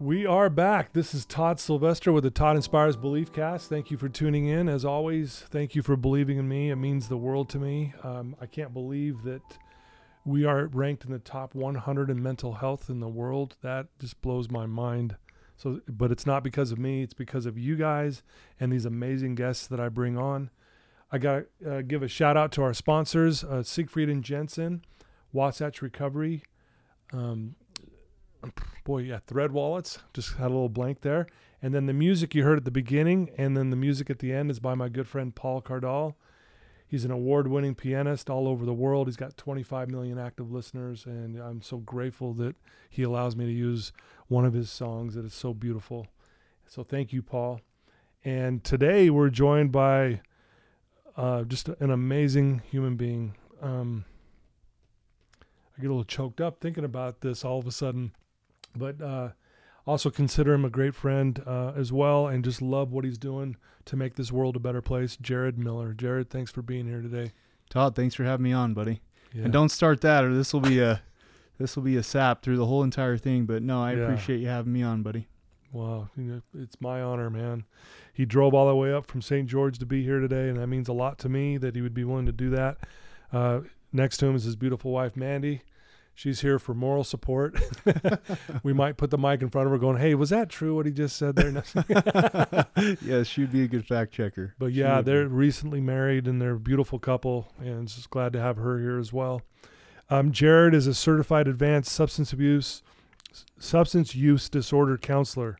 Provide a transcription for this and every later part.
We are back. This is Todd Sylvester with the Todd Inspires Belief Cast. Thank you for tuning in. As always, thank you for believing in me. It means the world to me. Um, I can't believe that we are ranked in the top 100 in mental health in the world. That just blows my mind. So, but it's not because of me. It's because of you guys and these amazing guests that I bring on. I got to uh, give a shout out to our sponsors, uh, Siegfried and Jensen, Wasatch Recovery. Um, boy, yeah, Thread Wallets. Just had a little blank there. And then the music you heard at the beginning, and then the music at the end is by my good friend Paul Cardall. He's an award winning pianist all over the world. He's got 25 million active listeners, and I'm so grateful that he allows me to use one of his songs that is so beautiful. So thank you, Paul. And today we're joined by uh, just an amazing human being. Um, I get a little choked up thinking about this all of a sudden but uh, also consider him a great friend uh, as well and just love what he's doing to make this world a better place. Jared Miller. Jared, thanks for being here today. Todd, thanks for having me on, buddy. Yeah. And don't start that or this will be a this will be a sap through the whole entire thing. But no, I yeah. appreciate you having me on, buddy. Wow, it's my honor, man. He drove all the way up from St. George to be here today, and that means a lot to me that he would be willing to do that. Uh, next to him is his beautiful wife, Mandy. She's here for moral support. we might put the mic in front of her going, Hey, was that true what he just said there? yeah, she'd be a good fact checker. But yeah, they're be. recently married and they're a beautiful couple and just glad to have her here as well. Um, Jared is a certified advanced substance abuse substance use disorder counselor.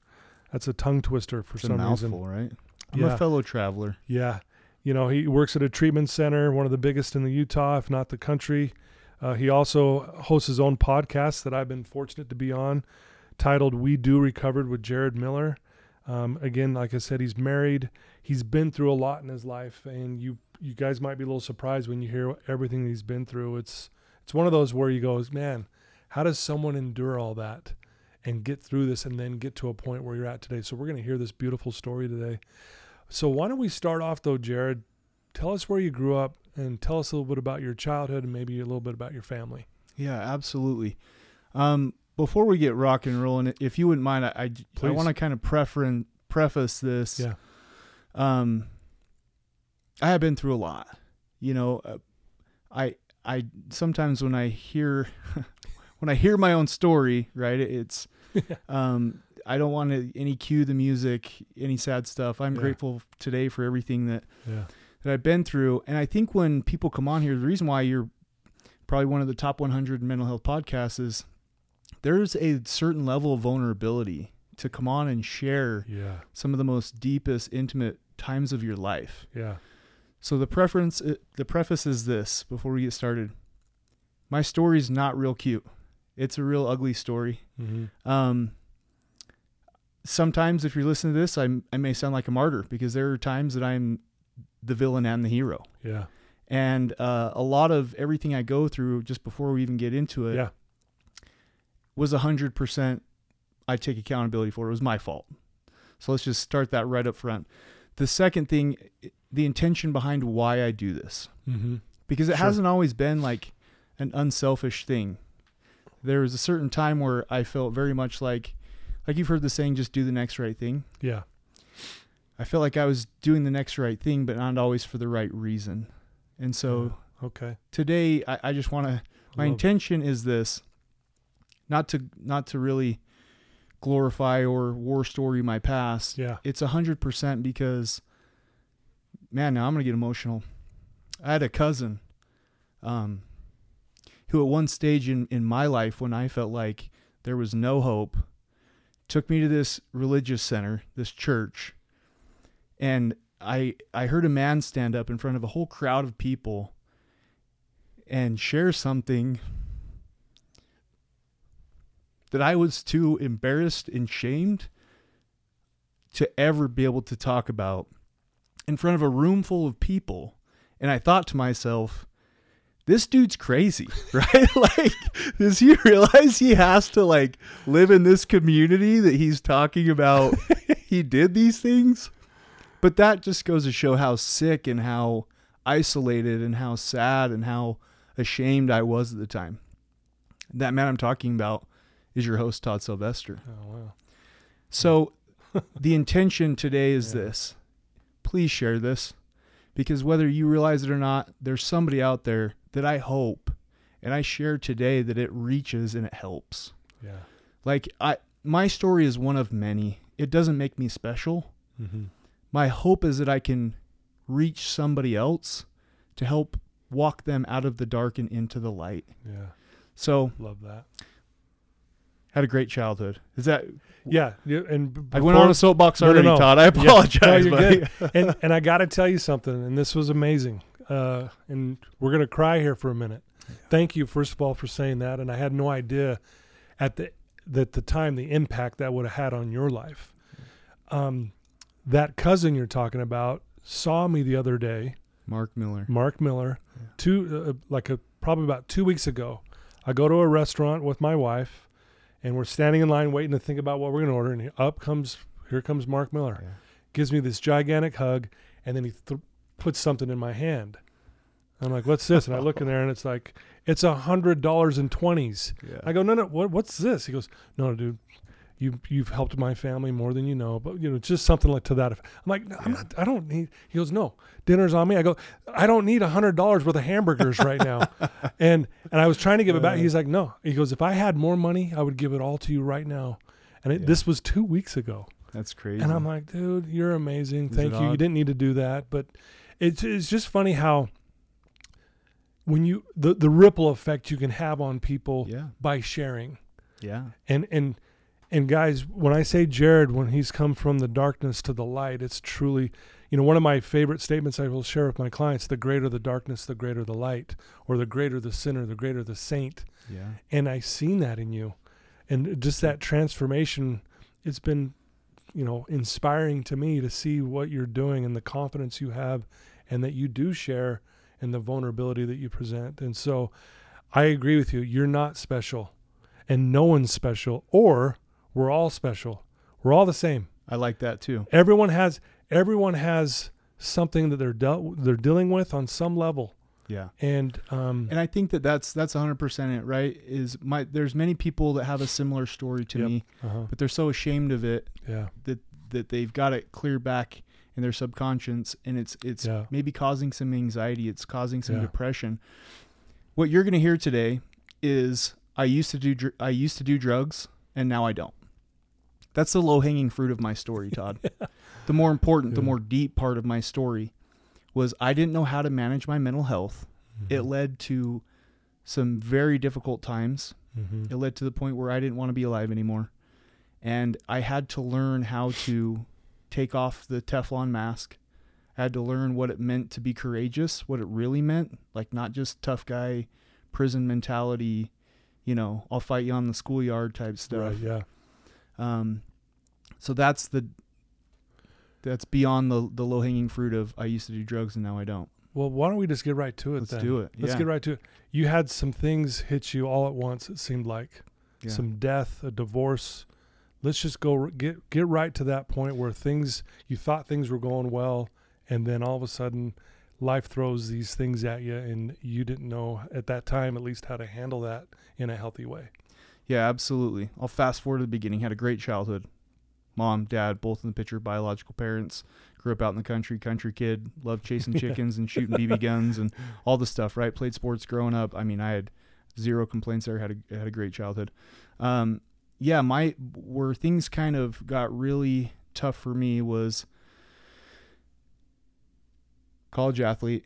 That's a tongue twister for it's some a mouthful, reason. right? I'm yeah. a fellow traveler. Yeah. You know, he works at a treatment center, one of the biggest in the Utah, if not the country. Uh, he also hosts his own podcast that I've been fortunate to be on, titled "We Do Recovered" with Jared Miller. Um, again, like I said, he's married. He's been through a lot in his life, and you you guys might be a little surprised when you hear everything he's been through. It's it's one of those where you go, man, how does someone endure all that and get through this, and then get to a point where you're at today? So we're going to hear this beautiful story today. So why don't we start off though, Jared? Tell us where you grew up, and tell us a little bit about your childhood and maybe a little bit about your family. Yeah, absolutely. Um, before we get rock and rolling, if you wouldn't mind, I I, I want to kind of prefer preface this. Yeah. Um, I have been through a lot. You know, uh, I I sometimes when I hear when I hear my own story, right? It's um I don't want to any cue the music, any sad stuff. I'm yeah. grateful today for everything that yeah that I've been through. And I think when people come on here, the reason why you're probably one of the top 100 mental health podcasts is there's a certain level of vulnerability to come on and share yeah. some of the most deepest, intimate times of your life. Yeah. So the preference, uh, the preface is this before we get started. My story's not real cute. It's a real ugly story. Mm-hmm. Um, sometimes if you're listening to this, I, I may sound like a martyr because there are times that I'm the villain and the hero. Yeah. And uh, a lot of everything I go through just before we even get into it yeah. was a hundred percent I take accountability for. It was my fault. So let's just start that right up front. The second thing, the intention behind why I do this, mm-hmm. because it sure. hasn't always been like an unselfish thing. There was a certain time where I felt very much like, like you've heard the saying, just do the next right thing. Yeah. I felt like I was doing the next right thing, but not always for the right reason. And so, okay, today I, I just want to. My intention is this, not to not to really glorify or war story my past. Yeah, it's a hundred percent because, man, now I'm gonna get emotional. I had a cousin, um, who at one stage in in my life when I felt like there was no hope, took me to this religious center, this church and I I heard a man stand up in front of a whole crowd of people and share something that I was too embarrassed and shamed to ever be able to talk about in front of a room full of people. And I thought to myself, this dude's crazy, right? like, does he realize he has to like live in this community that he's talking about? he did these things, but that just goes to show how sick and how isolated and how sad and how ashamed I was at the time. That man I'm talking about is your host Todd Sylvester. Oh wow. So the intention today is Yeah. this. Please share this because whether you realize it or not, there's somebody out there that I hope and I share today that it reaches and it helps. Yeah. Like I my story is one of many. It doesn't make me special. Mm-hmm. My hope is that I can reach somebody else to help walk them out of the dark and into the light. Yeah. So, Love that. had a great childhood. Is that Yeah. yeah and I went on a soapbox No, no, already, no. Todd. I Yeah. apologize. No, you're buddy. good. and and I got to tell you something, and this was amazing. Uh, and we're gonna cry here for a minute. Thank you, first of all, for saying that. And I had no idea at the at the time the impact that would have had on your life. Um, that cousin you're talking about saw me the other day, Mark Miller. Mark Miller, Yeah. two uh, like a probably about two weeks ago. I go to a restaurant with my wife, and we're standing in line waiting to think about what we're gonna order. And up comes here comes Mark Miller Yeah. gives me this gigantic hug, and then he th- puts something in my hand. I'm like, "What's this?" And I look in there, and it's like, "It's a hundred dollars in twenties. Yeah. I go, "No, no, what, what's this?" He goes, "No, dude, you you've helped my family more than you know, but you know, just something like to that." effect." I'm like, no, "I'm not. I don't need." He goes, "No, dinner's on me." I go, "I don't need a hundred dollars worth of hamburgers right now," and and I was trying to give it back. He's like, "No." He goes, "If I had more money, I would give it all to you right now." And it, Yeah. this was two weeks ago. That's crazy. And I'm like, dude, you're amazing. Is Thank you. You didn't need to do that, but it's it's just funny how when you the the ripple effect you can have on people yeah. by sharing. Yeah. And and and guys, when I say Jared, when he's come from the darkness to the light, it's truly, you know, one of my favorite statements I will share with my clients: the greater the darkness, the greater the light, or the greater the sinner, the greater the saint Yeah. and I've seen that in you, and just that transformation. It's been, you know, inspiring to me to see what you're doing and the confidence you have, and that you do share, and the vulnerability that you present. And so, I agree with you. You're not special, and no one's special, or we're all special. We're all the same. I like that too. Everyone has everyone has something that they're dealt they're dealing with on some level, Yeah. and um, And I think that that's that's 100% it, right? Is my there's many people that have a similar story to Yep. me, uh-huh, but they're so ashamed of it yeah, that that they've got it clear back in their subconscious and it's it's Yeah. maybe causing some anxiety, it's causing some Yeah. depression. What you're going to hear today is I used to do dr- I used to do drugs and now I don't. That's the low-hanging fruit of my story, Todd. The more important, the more deep part of my story was I didn't know how to manage my mental health. It Mhm. led to some very difficult times. Mhm. It led to the point where I didn't want to be alive anymore. And I had to learn how to take off the Teflon mask. I had to learn what it meant to be courageous, what it really meant, like not just tough guy, prison mentality, you know, I'll fight you on the schoolyard type stuff. Right, yeah. Um, so that's the that's beyond the the low hanging fruit of I used to do drugs and now I don't. Well, why don't we just get right to it Let's then? do it. Let's yeah. get right to it. You had some things hit you all at once. It seemed like Yeah. some death, a divorce. Let's just go get get right to that point where things you thought things were going well, and then all of a sudden, life throws these things at you, and you didn't know at that time, at least, how to handle that in a healthy way. Yeah, absolutely. I'll fast forward to the beginning. Had a great childhood. Mom, dad, both in the picture, biological parents. Grew up out in the country, country kid. Loved chasing chickens and shooting BB guns and all the stuff. Right, played sports growing up. I mean, I had zero complaints there. Had a had a great childhood. Um, yeah, my where things kind of got really tough for me was college athlete.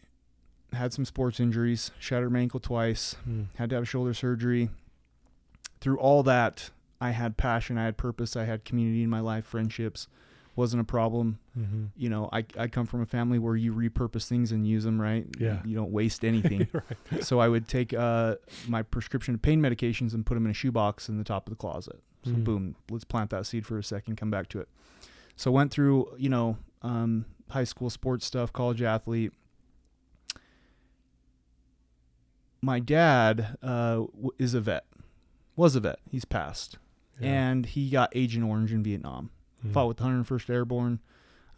Had some sports injuries. Shattered my ankle twice Hmm. had to have shoulder surgery. Through all that, I had passion, I had purpose, I had community in my life, friendships wasn't a problem. Mm-hmm. You know, I, I come from a family where you repurpose things and use them, right? Yeah. You don't waste anything. right. so I would take uh, my prescription pain medications and put them in a shoebox in the top of the closet. So Mm. boom, let's plant that seed for a second, come back to it. So went through, you know, um, high school sports stuff, college athlete. My dad uh, is a vet, was a vet. He's passed, Yeah. and he got Agent Orange in Vietnam. Mm. Fought with the 101st Airborne,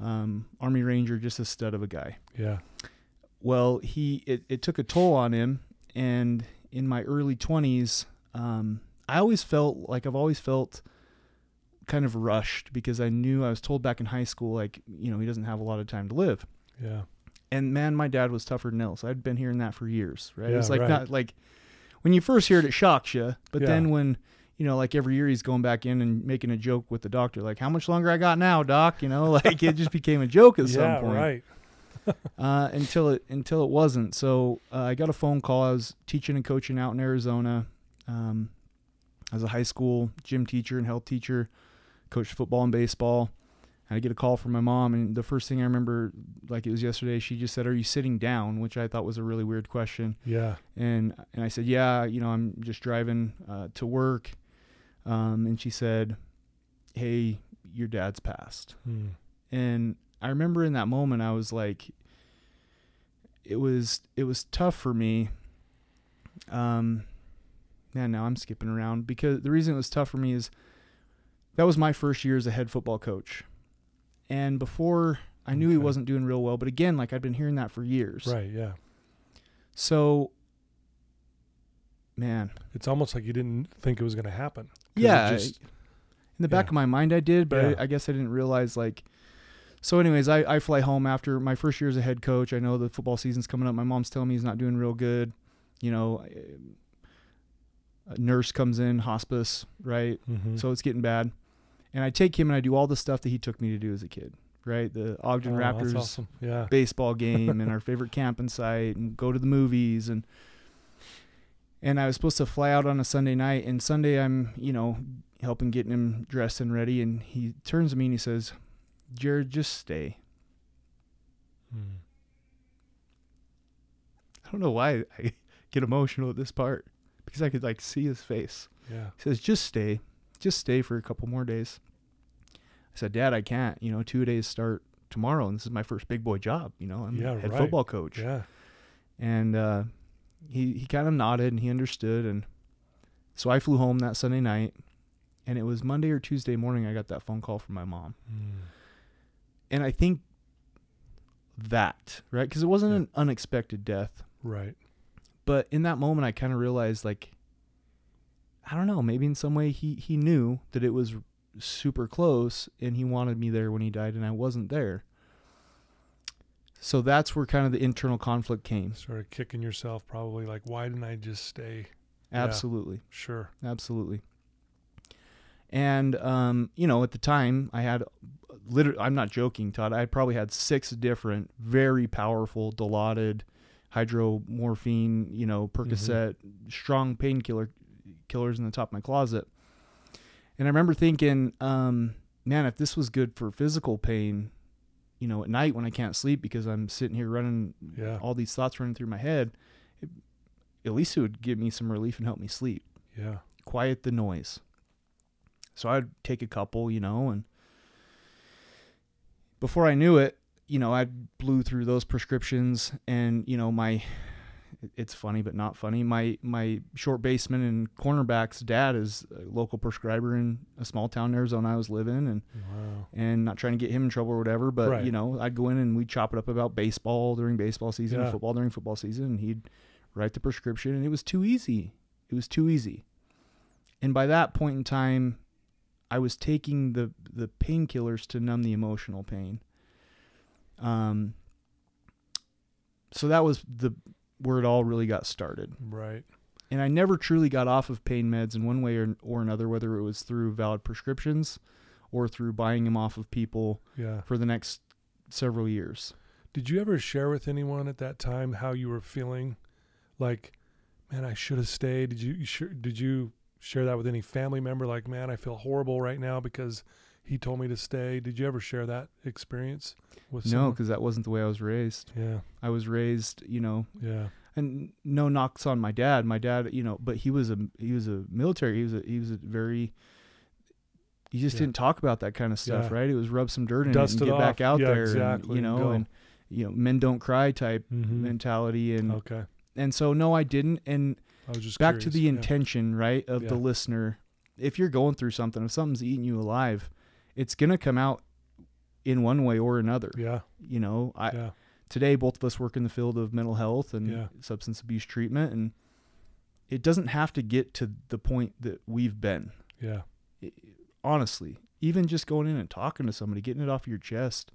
um, Army Ranger, just a stud of a guy. Yeah. Well, he it, it took a toll on him, and in my early twenties, um, I always felt like I've always felt kind of rushed because I knew I was told back in high school like you know he doesn't have a lot of time to live, Yeah. and man, my dad was tougher than else. I'd been hearing that for years, right? Yeah, it's like right. not like when you first hear it, it shocks you, but Yeah. then when you know, like every year he's going back in and making a joke with the doctor, like, "How much longer I got now, doc?" You know, like it just became a joke at yeah. some point Right. uh, until it until it wasn't. So uh, I got a phone call. I was teaching and coaching out in Arizona um, as a high school gym teacher and health teacher, coached football and baseball. And I get a call from my mom, and the first thing I remember, like it was yesterday, she just said, "Are you sitting down?" Which I thought was a really weird question. Yeah. And and I said, "Yeah, you know, I'm just driving uh, to work." Um, and she said, "Hey, your dad's passed." Mm. and I remember in that moment I was like it was it was tough for me um man now I'm skipping around because the reason it was tough for me is that was my first year as a head football coach and before I knew he wasn't doing real well but again like I'd been hearing that for years Right. Yeah. so man It's almost like you didn't think it was going to happen. Yeah just- in the back yeah. of my mind I did, but Yeah. I, I guess I didn't realize like. So, anyways, I, I fly home after my first year as a head coach. I know the football season's coming up. My mom's telling me he's not doing real good. You know, a nurse comes in, hospice, right? Mhm. So it's getting bad. And I take him and I do all the stuff that he took me to do as a kid, right? The Ogden Oh, Raptors awesome. Yeah. baseball game and our favorite camping site and go to the movies and and I was supposed to fly out on a Sunday night and Sunday I'm, you know, helping getting him dressed and ready and he turns to me and he says, "Jared, just stay." Mm. I don't know why I get emotional at this part because I could like see his face. Yeah. He says, "Just stay. Just stay for a couple more days." I said, "Dad, I can't. You know, 2 days start tomorrow and this is my first big boy job, you know. I'm Yeah, head right. football coach." Yeah. and uh, he he kind of nodded and he understood and so I flew home that Sunday night and it was Monday or Tuesday morning I got that phone call from my mom Mm. and I think that right because it wasn't Yeah. an unexpected death Right. but in that moment I kind of realized like I don't know maybe in some way he he knew that it was super close and he wanted me there when he died and I wasn't there so that's where kind of the internal conflict came Started kicking yourself probably like, why didn't I just stay? Yeah. absolutely Sure. absolutely. And um, you know, at the time, I had literally. I'm not joking, Todd. I probably had six different, very powerful Dilaudid, hydromorphone, you know, Percocet, strong painkiller killers in the top of my closet. And I remember thinking, um, man, if this was good for physical pain, you know, at night when I can't sleep because I'm sitting here running Yeah. all these thoughts running through my head, it, at least it would give me some relief and help me sleep Yeah. quiet the noise. So I'd take a couple, you know, and before I knew it, you know, I blew through those prescriptions and, you know, my it's funny but not funny. My my short baseman and cornerback's dad is a local prescriber in a small town in Arizona I was living and Wow. and not trying to get him in trouble or whatever, but Right. you know, I'd go in and we'd chop it up about baseball during baseball season Yeah. and football during football season and he'd write the prescription and it was too easy. It was too easy. And by that point in time, I was taking the the painkillers to numb the emotional pain. Um so that was the where it all really got started Right. and I never truly got off of pain meds in one way or, or another, whether it was through valid prescriptions or through buying them off of people Yeah. for the next several years. Did you ever share with anyone at that time how you were feeling? Like, man, I should have stayed. Did you, you sure, did you share that with any family member? Like, man, I feel horrible right now because he told me to stay. Did you ever share that experience with No, because that wasn't the way I was raised. Yeah. I was raised, you know, Yeah. and no knocks on my dad. My dad, you know, but he was a he was a military. He was a he was a very you just Yeah. didn't talk about that kind of stuff, Yeah. right? It was rub some dirt in Dust it and it get back out Yeah, there, exactly, and, you know, and you know, men don't cry type Mhm. mentality, and Okay. and so no, I didn't, and I was just back to curious. the Yeah. intention, right, of the listener. If you're going through something, if something's eating you alive, it's gonna come out in one way or another. Yeah. You know, I Yeah. today both of us work in the field of mental health and Yeah. substance abuse treatment, and it doesn't have to get to the point that we've been. Yeah. honestly, even just going in and talking to somebody, getting it off your chest,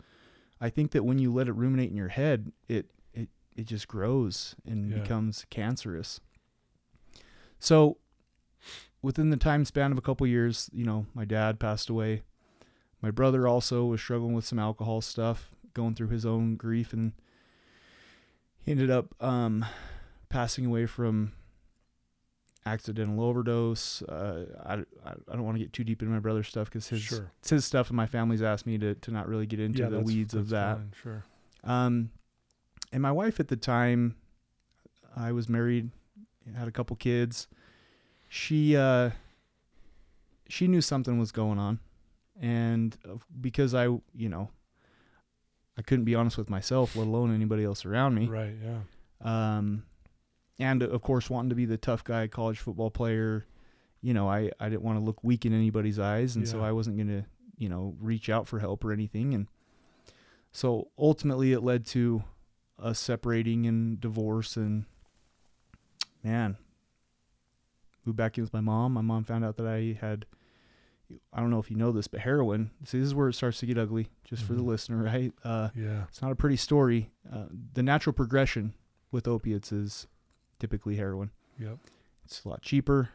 I think that when you let it ruminate in your head, it it it just grows and Yeah. becomes cancerous. So, within the time span of a couple years, you know, my dad passed away. My brother also was struggling with some alcohol stuff, going through his own grief, and he ended up um, passing away from accidental overdose. Uh, I, I, I don't want to get too deep into my brother's stuff because his Sure. it's his stuff, and my family's asked me to to not really get into yeah. the weeds of that. fine, Sure. Um, and my wife at the time, I was married, had a couple kids. She uh, she knew something was going on, and because I, you know, I couldn't be honest with myself, let alone anybody else around me. Right. Yeah. Um, and of course, wanting to be the tough guy, college football player, you know, I, I didn't want to look weak in anybody's eyes. And so I wasn't going to, you know, reach out for help or anything. And so ultimately it led to us separating and divorce. And man, moved back in with my mom. My mom found out that I had, I don't know if you know this, but heroin. See, this is where it starts to get ugly, just for the Mhm. listener, right? Uh, Yeah. it's not a pretty story. Uh, the natural progression with opiates is typically heroin. Yep. It's a lot cheaper.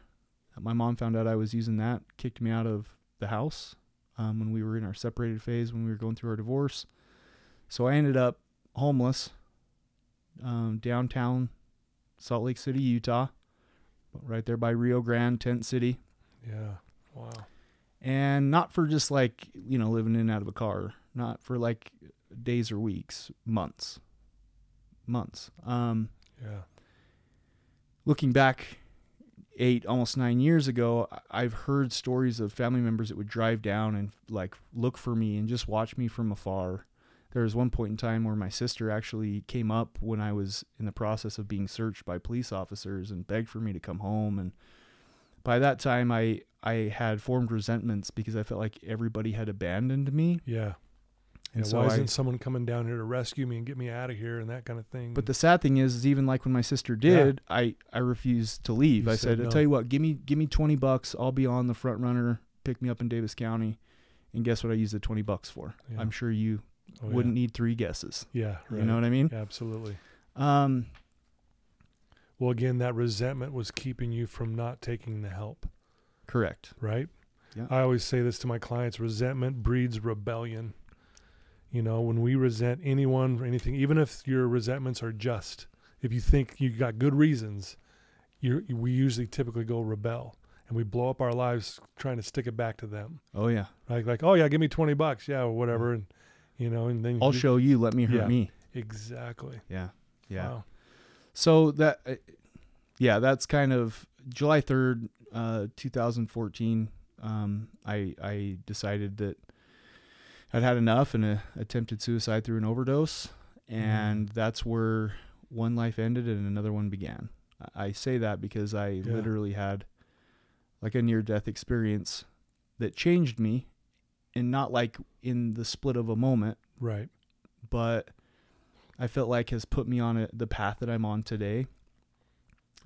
My mom found out I was using that, kicked me out of the house um, when we were in our separated phase when we were going through our divorce. So I ended up homeless um, downtown Salt Lake City, Utah, right there by Rio Grande, Tent City. Yeah. Wow. And not for just like, you know, living in and out of a car, not for like days or weeks, months. Months. Um, Yeah. looking back eight almost nine years ago i've heard stories of family members that would drive down and like look for me and just watch me from afar there was one point in time where my sister actually came up when i was in the process of being searched by police officers and begged for me to come home and by that time i i had formed resentments because i felt like everybody had abandoned me Yeah. and Yeah, so why isn't someone coming down here to rescue me and get me out of here and that kind of thing? But the sad thing is, is even like when my sister did, I I refused to leave. You I said no. "I'll tell you what, give me give me twenty bucks. I'll be on the FrontRunner. Pick me up in Davis County." And guess what? I used the twenty bucks for. Yeah. I'm sure you Oh, wouldn't need three guesses. Yeah. yeah right. You know what I mean? Absolutely. Um, Well, again, that resentment was keeping you from not taking the help, correct. right? Yeah. I always say this to my clients resentment breeds rebellion. You know, when we resent anyone or anything, even if your resentments are just, if you think you got good reasons, you we usually typically go rebel and we blow up our lives trying to stick it back to them. Oh yeah, Like, like, oh yeah, give me twenty bucks, yeah, or whatever, and you know, and then I'll you- show you. Let me hurt Yeah. me. exactly. Yeah, yeah. Wow. So that, uh, yeah, that's kind of July third, uh, two thousand fourteen. Um, I I decided that I'd had enough and uh, attempted suicide through an overdose, and that's where one life ended and another one began. I I say that because I Yeah. literally had like a near death experience that changed me, and not like in the split of a moment, Right. but I felt like has put me on a, the path that I'm on today.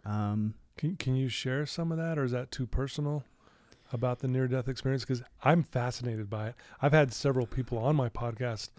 Um, Can can you share some of that, or is that too personal about the near death experience? Because I'm fascinated by it. I've had several people on my podcast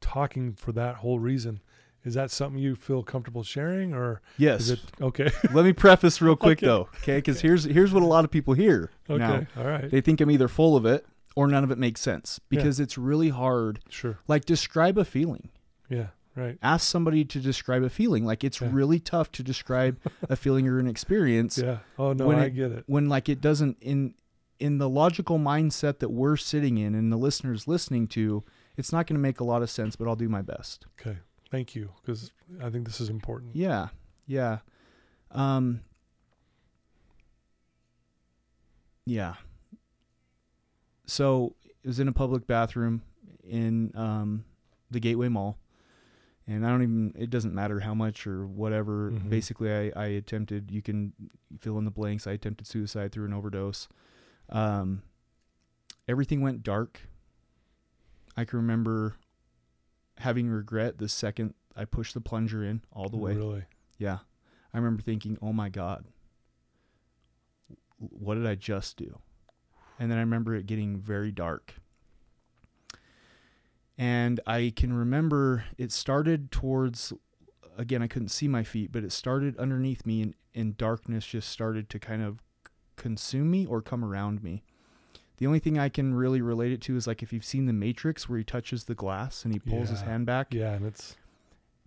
talking for that whole reason. Is that something you feel comfortable sharing, or yes. is it okay? Let me preface real quick Okay. though, okay? Because here's here's what a lot of people hear. okay, Now all right, they think I'm either full of it or none of it makes sense because it's really hard. sure, Like describe a feeling. yeah, right, Ask somebody to describe a feeling. Like it's Yeah. really tough to describe a feeling or an experience yeah. Oh no, when I it- get it. when like it doesn't in in the logical mindset that we're sitting in and the listeners listening to. It's not going to make a lot of sense, but I'll do my best. Okay, thank you, because I think this is important. Yeah. Yeah. Um Yeah. so it was in a public bathroom in um, the Gateway Mall, and I don't even. It doesn't matter how much or whatever. Mhm. Basically, I, I attempted. You can fill in the blanks. I attempted suicide through an overdose. Um, everything went dark. I can remember having regret the second I pushed the plunger in all the way. Really? Yeah. I remember thinking, oh my God, what did I just do? And then I remember it getting very dark. And I can remember it started towards, again, I couldn't see my feet, but it started underneath me and, and darkness just started to kind of consume me or come around me. The only thing I can really relate it to is like if you've seen The Matrix where he touches the glass and he pulls his hand back Yeah, and it's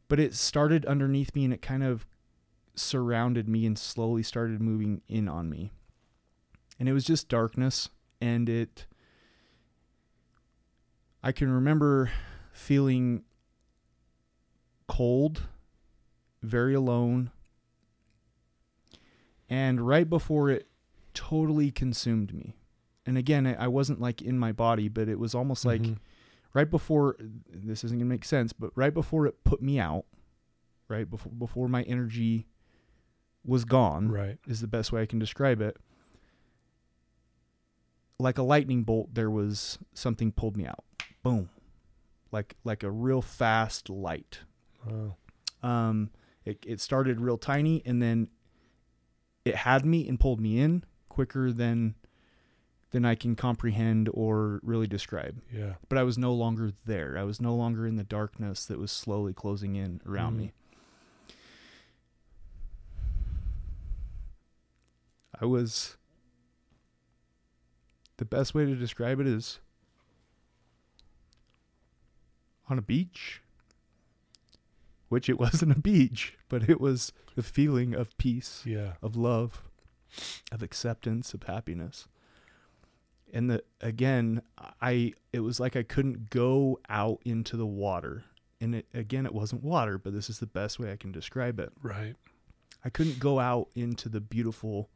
but it started underneath me and it kind of surrounded me and slowly started moving in on me. And it was just darkness and it I can remember feeling cold, very alone. And right before it totally consumed me. And again, I wasn't like in my body, but it was almost like Mhm. right before this isn't gonna make sense, but right before it put me out, right before before my energy was gone, right. is the best way I can describe it. Like a lightning bolt, there was something pulled me out. Boom, like like a real fast light. Wow. Um, it it started real tiny, and then it had me and pulled me in quicker than than I can comprehend or really describe Yeah. but I was no longer there. I was no longer in the darkness that was slowly closing in around Mhm. me. I was the best way to describe it is on a beach, which it wasn't a beach, but it was the feeling of peace Yeah. of love, of acceptance, of happiness. And the again, I it was like I couldn't go out into the water. And it again it wasn't water, but this is the best way I can describe it. Right. I couldn't go out into the beautiful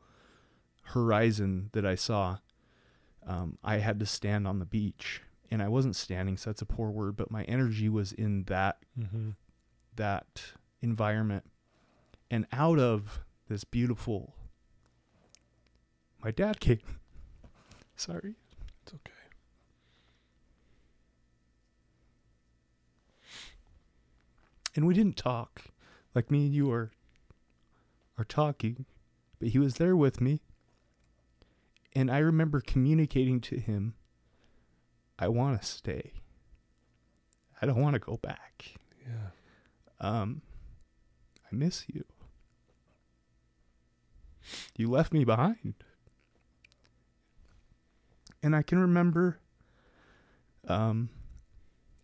horizon that I saw. Um, I had to stand on the beach, and I wasn't standing, so that's a poor word. But my energy was in that Mm-hmm. that environment and out of this beautiful my dad came sorry It's okay. and we didn't talk like me and you are are talking but he was there with me and i remember communicating to him i want to stay. I don't want to go back. Yeah. um i miss you. You left me behind. And i can remember um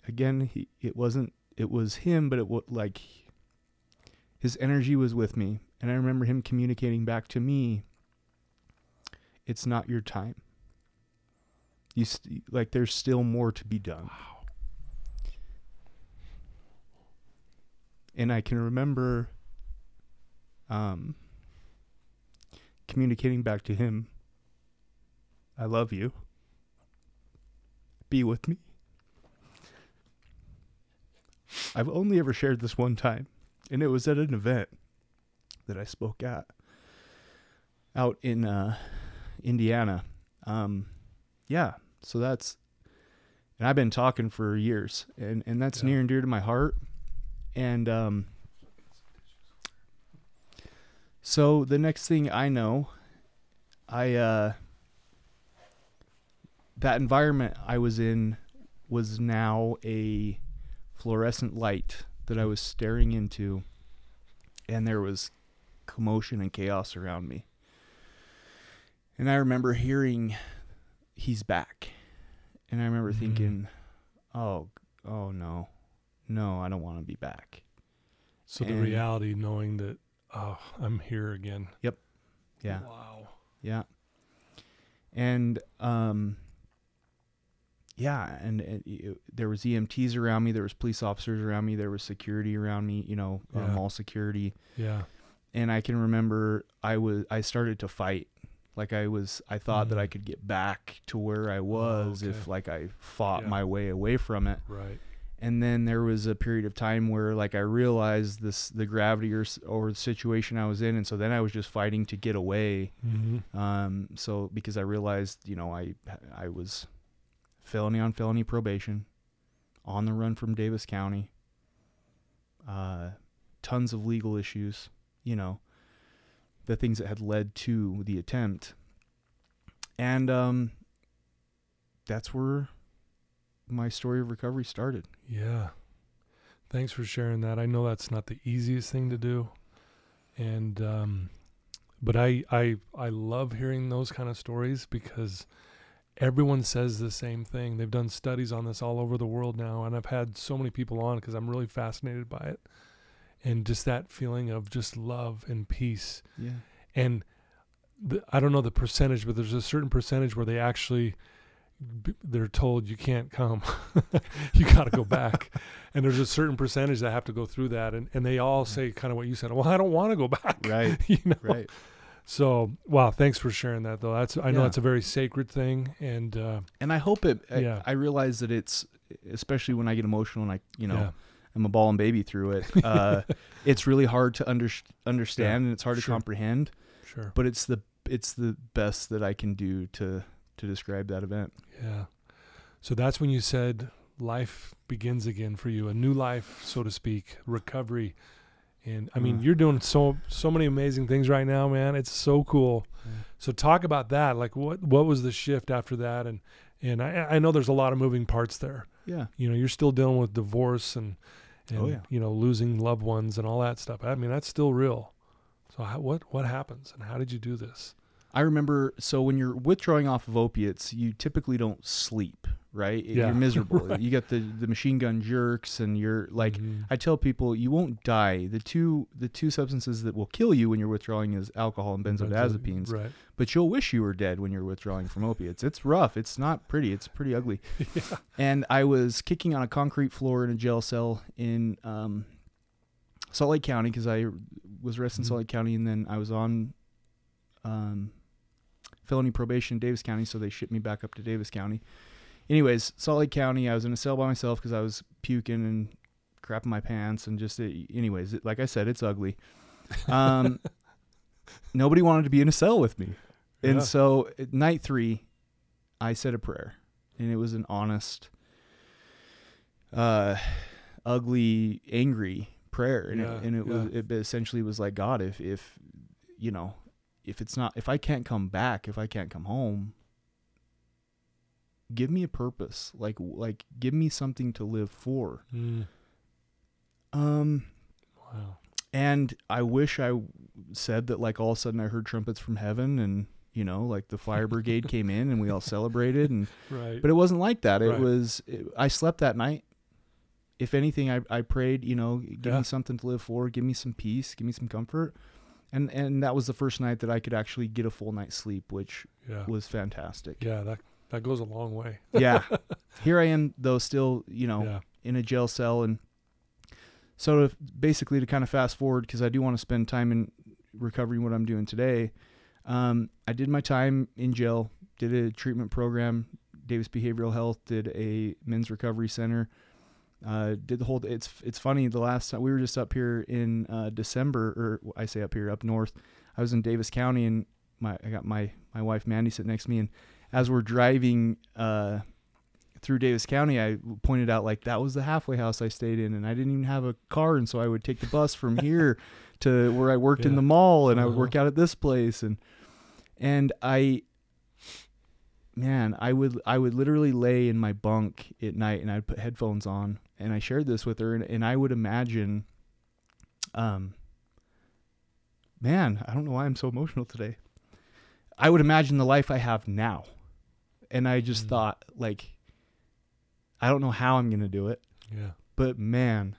again he it wasn't it was him but it was like his energy was with me. And i remember him communicating back to me it's not your time you st- like there's still more to be done Wow. and I can remember um, communicating back to him, I love you. Be with me. I've only ever shared this one time, and it was at an event that I spoke at out in uh, Indiana. Um, yeah, so that's, and I've been talking for years, and, and that's Yeah. near and dear to my heart and um, so the next thing I know, I uh, that environment I was in was now a fluorescent light that I was staring into, and there was commotion and chaos around me. And I remember hearing, "He's back," and I remember Mhm. thinking, "Oh, oh no." no, I don't want to be back. So the reality, knowing that, oh, I'm here again. Yep. Yeah, Wow. yeah. And um, yeah, and it, it- there was EMTs around me, there was police officers around me, there was security around me, you know, uh, Yeah. mall security. Yeah. And I can remember I was I started to fight, Like I was, I thought that I Mhm. could get back to where I was if okay. like I fought Yeah. my way away from it. Right. And then there was a period of time where like I realized this the gravity or or the situation I was in, and so then I was just fighting to get away. Mm-hmm. Um, so because I realized, you know, I I was felony on felony probation, on the run from Davis County. Uh, tons of legal issues, you know, the things that had led to the attempt, and um, that's where my story of recovery started. Yeah. Thanks for sharing that. I know that's not the easiest thing to do. And um but I I I love hearing those kind of stories because everyone says the same thing. They've done studies on this all over the world now and I've had so many people on cuz I'm really fascinated by it. And just that feeling of just love and peace Yeah. and the, I don't know the percentage, but there's a certain percentage where they actually they're told you can't come, you got to go back, and there's a certain percentage that have to go through that, and and they all say kind of what you said. Well, I don't want to go back, Right. you know. Right. So wow, thanks for sharing that though. That's I know Yeah. it's a very sacred thing, and uh, And I hope it. I, Yeah. I realize that it's, especially when I get emotional and I, you know, yeah, I'm a ball and baby through it. Uh, it's really hard to under, understand and it's hard to comprehend. sure, But it's the it's the best that I can do to to describe that event. yeah. So that's when you said life begins again for you, a new life, so to speak, recovery. And I mean, Uh. you're doing so so many amazing things right now, man. It's so cool. Yeah. So talk about that. Like what what was the shift after that? And and I I know there's a lot of moving parts there. Yeah. You know, you're still dealing with divorce and oh, and Oh, yeah. you know losing loved ones and all that stuff. I mean, that's still real. So how, what what happens and how did you do this? I remember. So when you're withdrawing off of opiates, you typically don't sleep. Right. Yeah. You're miserable. You got the the machine gun jerks, and you're like. Mhm. I tell people you won't die. The two the two substances that will kill you when you're withdrawing is alcohol and benzodiazepines. Right. But you'll wish you were dead when you're withdrawing from opiates. It's rough. It's not pretty. It's pretty ugly. yeah. And I was kicking on a concrete floor in a jail cell in um, Salt Lake County because I was arrested in Mhm. Salt Lake County, and then I was on um, felony probation in Davis County, so they shipped me back up to Davis County. Anyways, Salt Lake County, I was in a cell by myself because I was puking and crapping my pants, and just anyways, it, like I said, it's ugly. Um, nobody wanted to be in a cell with me, and Yeah. so at night three, I said a prayer, and it was an honest, uh, ugly, angry prayer, and Yeah, it, and it was it essentially was like God, if if you know, if it's not, if I can't come back, if I can't come home, give me a purpose, like like give me something to live for. Mm. Um, Wow. and I wish I said that like all of a sudden I heard trumpets from heaven and you know like the fire brigade came in and we all celebrated and Right. but it wasn't like that. It Right. was it, I slept that night. If anything, I I prayed, you know, give Yeah. me something to live for, give me some peace, give me some comfort. And and that was the first night that I could actually get a full night's sleep, which yeah. was fantastic. Yeah. That that goes a long way. yeah. Here I am though still, you know, Yeah. in a jail cell and so to, basically to kind of fast forward because I do want to spend time in recovering what I'm doing today. Um, I did my time in jail, did a treatment program, Davis Behavioral Health, did a men's recovery center, uh, did the whole. It's it's funny. The last time we were just up here in uh, December, or I say up here up north, I was in Davis County and my I got my my wife Mandy sitting next to me and as we're driving uh, through Davis County, I pointed out like that was the halfway house I stayed in, and I didn't even have a car, and so I would take the bus from here to where I worked in the mall, and I would Uh-huh. work out at this place, and and I, man, I would I would literally lay in my bunk at night, and I'd put headphones on, and I shared this with her, and, and I would imagine, um, man, I don't know why I'm so emotional today. I would imagine the life I have now. And I just Mm. thought, like, I don't know how I'm going to do it, Yeah. but man,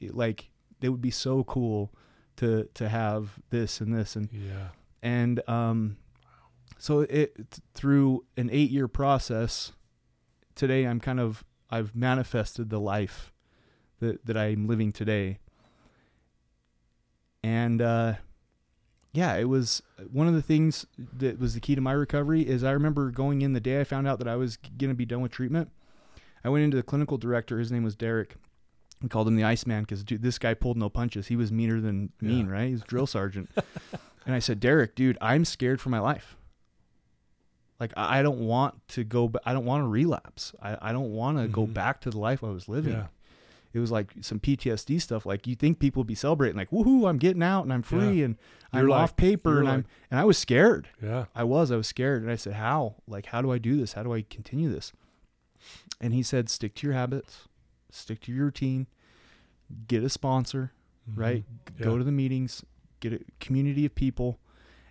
it, like, it would be so cool to to have this and this and Yeah. and um so it through an 8 year process today I'm kind of I've manifested the life that that I'm living today and uh yeah, it was one of the things that was the key to my recovery is I remember going in the day I found out that I was going to be done with treatment. I went into the clinical director. His name was Derek. We called him the Iceman because dude, this guy pulled no punches. He was meaner than mean, Yeah. right? He's drill sergeant. and I said, Derek, dude, I'm scared for my life. Like I don't want to go. I don't want to relapse. I, I don't want to go Mhm. back to the life I was living Yeah. It was like some PTSD stuff. Like you think people would be celebrating, like woohoo, I'm getting out and I'm free and I'm You're like- off paper and I'm and I was scared. Yeah. I was, I was scared, and I said, how? Like how do I do this? How do I continue this? And he said, stick to your habits, stick to your routine, get a sponsor, right? Mhm. Go Yeah. to the meetings, get a community of people,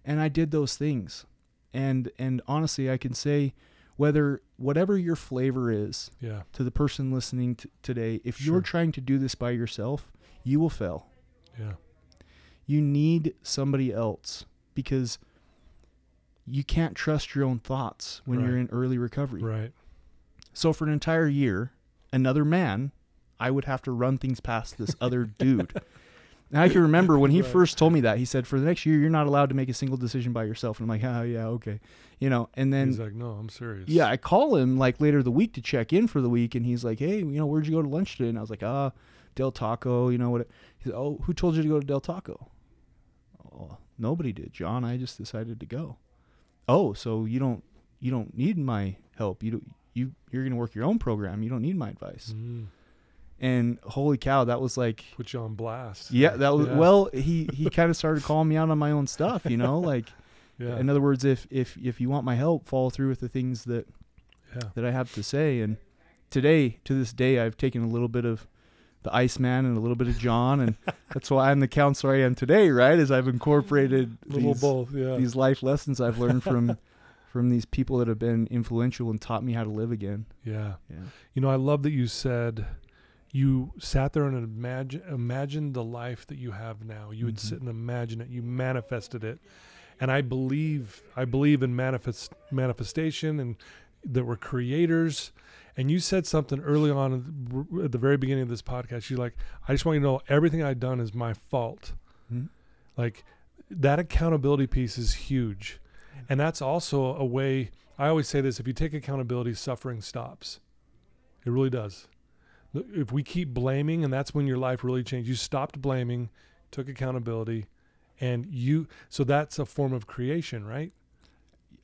and I did those things. And and honestly, I can say, whether whatever your flavor is, Yeah. to the person listening t- today, if Sure. you're trying to do this by yourself, you will fail. Yeah. You need somebody else because you can't trust your own thoughts when you're in early recovery. Right. So for an entire year, another man, I would have to run things past this other dude. And I can remember when he Right. first told me that, he said, for the next year, you're not allowed to make a single decision by yourself. And I'm like, oh, yeah, okay. You know, and then He's like, no, I'm serious. yeah, I call him like later the week to check in for the week, and he's like, "Hey, you know, where'd you go to lunch today?" And I was like, "Ah, Del Taco." You know what? He said, "Oh, who told you to go to Del Taco?" Oh, nobody did, John. I just decided to go. Oh, so you don't you don't need my help. You don't, you you're gonna work your own program. You don't need my advice. Mm. And holy cow, that was like, Put you on blast. yeah, that was Yeah. well. He he kind of started calling me out on my own stuff. You know, like Yeah. in other words, if if if you want my help, follow through with the things that yeah. that I have to say. And today, to this day, I've taken a little bit of the Iceman and a little bit of John, and that's why I'm the counselor I am today. Right, as I've incorporated Little these, both. Yeah. these life lessons I've learned from from these people that have been influential and taught me how to live again. yeah. Yeah, You know, I love that you said you sat there and imagine imagined the life that you have now. You would Mhm. sit and imagine it. You manifested it. And I believe I believe in manifest manifestation and that we're creators. And you said something early on at the- very beginning of this podcast. You're like, I just want you to know everything I've done is my fault. Mhm. Like that accountability piece is huge. And that's also a way I always say this if you take accountability, suffering stops. It really does. If we keep blaming, and that's when your life really changed, you stopped blaming, took accountability, and you, so that's a form of creation, right?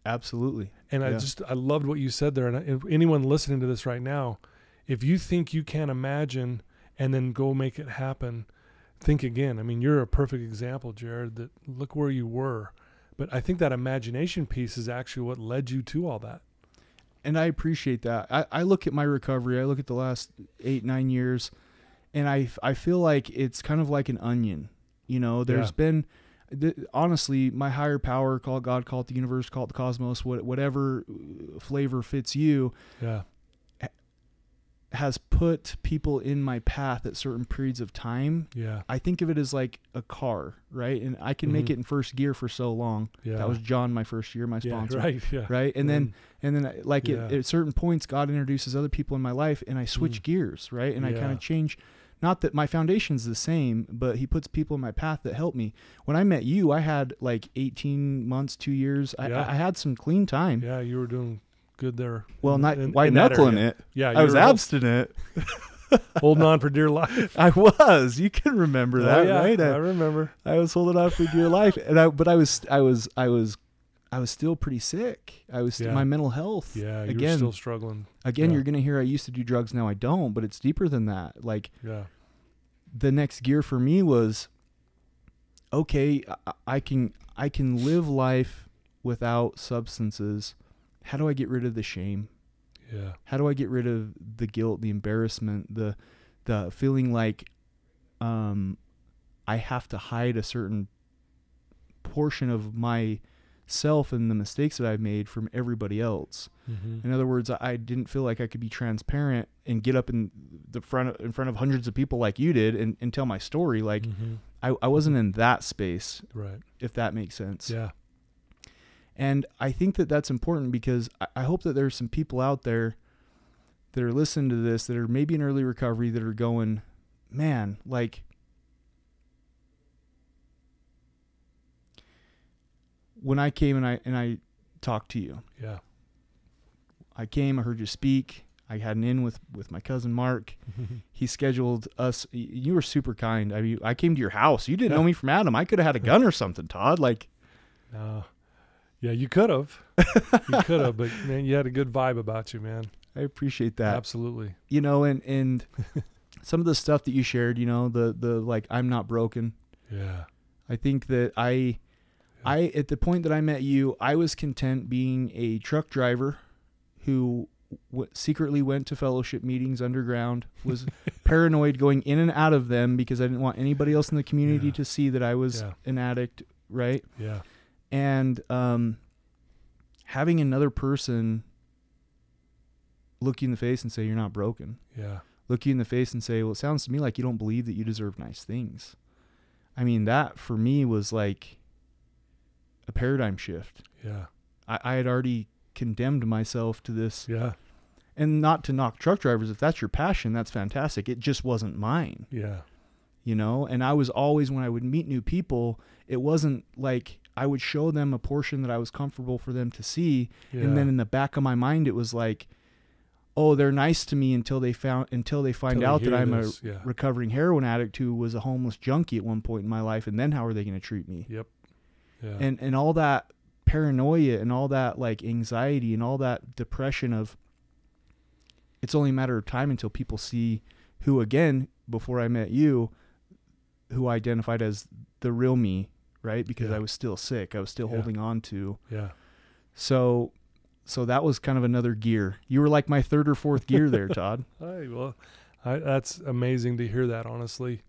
absolutely. And I just, I loved what you said there. And anyone listening to this right now, if you think you can't imagine and then go make it happen, think again. I mean, you're a perfect example, Jared, that look where you were. But I think that imagination piece is actually what led you to all that. And I appreciate that. I, I look at my recovery. I look at the last eight nine years, and I I feel like it's kind of like an onion. You know, there's Yeah. been th- honestly my higher power, call it God, call it the universe, call it the cosmos, what, whatever uh, flavor fits you, Yeah. Has put people in my path at certain periods of time. Yeah. I think of it as like a car, right? And I can make Mhm. it in first gear for so long. Yeah. That was John my first year, my sponsor. yeah, right. Yeah. Right. And then and then like Yeah. at, at certain points god introduces other people in my life and i switch Mm. gears right and i kind of change not that my foundation's the same but he puts people in my path that help me when i met you i had like 18 months two years i, Yeah. I, I had some clean time Yeah, you were doing good there. well in- not in- white in knuckling it Yeah, i was hol- abstinent holding on for dear life. i was you can remember oh, that Oh, yeah, right I I, remember. I was holding on for dear life and i but i was i was i was i was still pretty sick i was Yeah. my mental health Yeah, again still struggling. again Yeah. you're gonna hear i used to do drugs now i don't but it's deeper than that like Yeah. the next gear for me was okay I, I can i can live life without substances how do i get rid of the shame Yeah. how do i get rid of the guilt the embarrassment the the feeling like um i have to hide a certain portion of myself and the mistakes that i've made from everybody else Mm-hmm. in other words, I- I didn't feel like I could be transparent and get up in the front of, in front of hundreds of people like you did and, and tell my story. Like mm-hmm. I, I wasn't in that space, Right. if that makes sense. Yeah. And I think that that's important because I, hope that there's some people out there that are listening to this that are maybe in early recovery that are going, man, like when I came and I and I talked to you, Yeah. I came, I heard you speak. I had an in with with my cousin Mark. He scheduled us. You were super kind. I mean, I came to your house. You didn't Yeah. know me from Adam. I could have had a gun or something, Todd. Like, No. Yeah, you could have. you could have, but man, you had a good vibe about you, man. I appreciate that. Absolutely. You know, and and some of the stuff that you shared. You know, the the like, I'm not broken. Yeah. I think that I, I at the point that I met you, I was content being a truck driver, who w- secretly went to fellowship meetings underground, was paranoid going in and out of them because I didn't want anybody else in the community Yeah. to see that I was Yeah. an addict, right? Yeah. And um, having another person look you in the face and say you're not broken, Yeah. look you in the face and say, "Well, it sounds to me like you don't believe that you deserve nice things." I mean, that for me was like a paradigm shift. Yeah. I, I had already condemned myself to this, Yeah. and not to knock truck drivers. If that's your passion, that's fantastic. It just wasn't mine, Yeah. you know. And I was always when I would meet new people, it wasn't like I would show them a portion that I was comfortable for them to see, Yeah. and then in the back of my mind, it was like, "Oh, they're nice to me until they found until they find they out that I'm this, a yeah. recovering heroin addict who was a homeless junkie at one point in my life, and then how are they going to treat me?" Yep. Yeah. And and all that paranoia and all that like anxiety and all that depression of it's only a matter of time until people see who again before I met you who identified as the real me, right? Because Yeah. I was still sick. I was still Yeah. holding on to yeah. so so that was kind of another gear. You were like my third or fourth gear there, Todd. Hey, well, I, that's amazing to hear that. Honestly,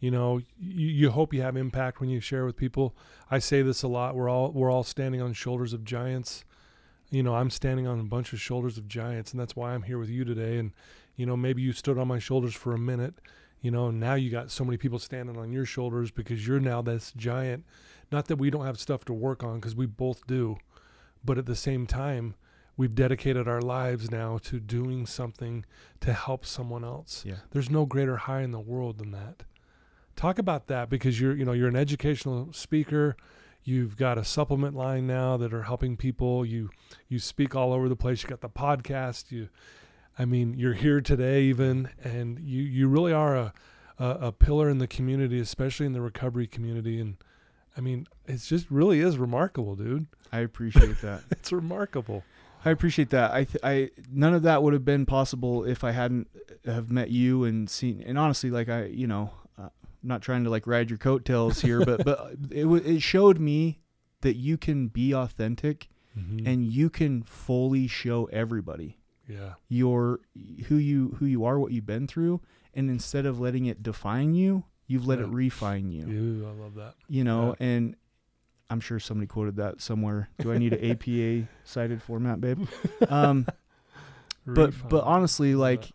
you know, you, you hope you have impact when you share with people. I say this a lot. We're all we're all standing on shoulders of giants. You know, I'm standing on a bunch of shoulders of giants, and that's why I'm here with you today. And you know, maybe you stood on my shoulders for a minute. You know, now you got so many people standing on your shoulders because you're now this giant. Not that we don't have stuff to work on, because we both do, but at the same time, we've dedicated our lives now to doing something to help someone else. Yeah. There's no greater high in the world than that. Talk about that because you're, you know, you're an educational speaker. You've got a supplement line now that are helping people. You you speak all over the place. You got the podcast. You, I mean, you're here today even, and you you really are a a, a pillar in the community, especially in the recovery community. And I mean, it's just really is remarkable, dude. I appreciate that. It's remarkable. I appreciate that. I, th- I, none of that would have been possible if I hadn't have met you and seen. And honestly, like I, you know, uh, not trying to like ride your coattails here, but but it wa- it showed me that you can be authentic Mhm. and you can fully show everybody yeah, your who you who you are, what you've been through, and instead of letting it define you, you've let it refine you. Ew, I love that. You know, and I'm sure somebody quoted that somewhere. Do I need an APA cited format, babe? Um, but Refine. but honestly, like,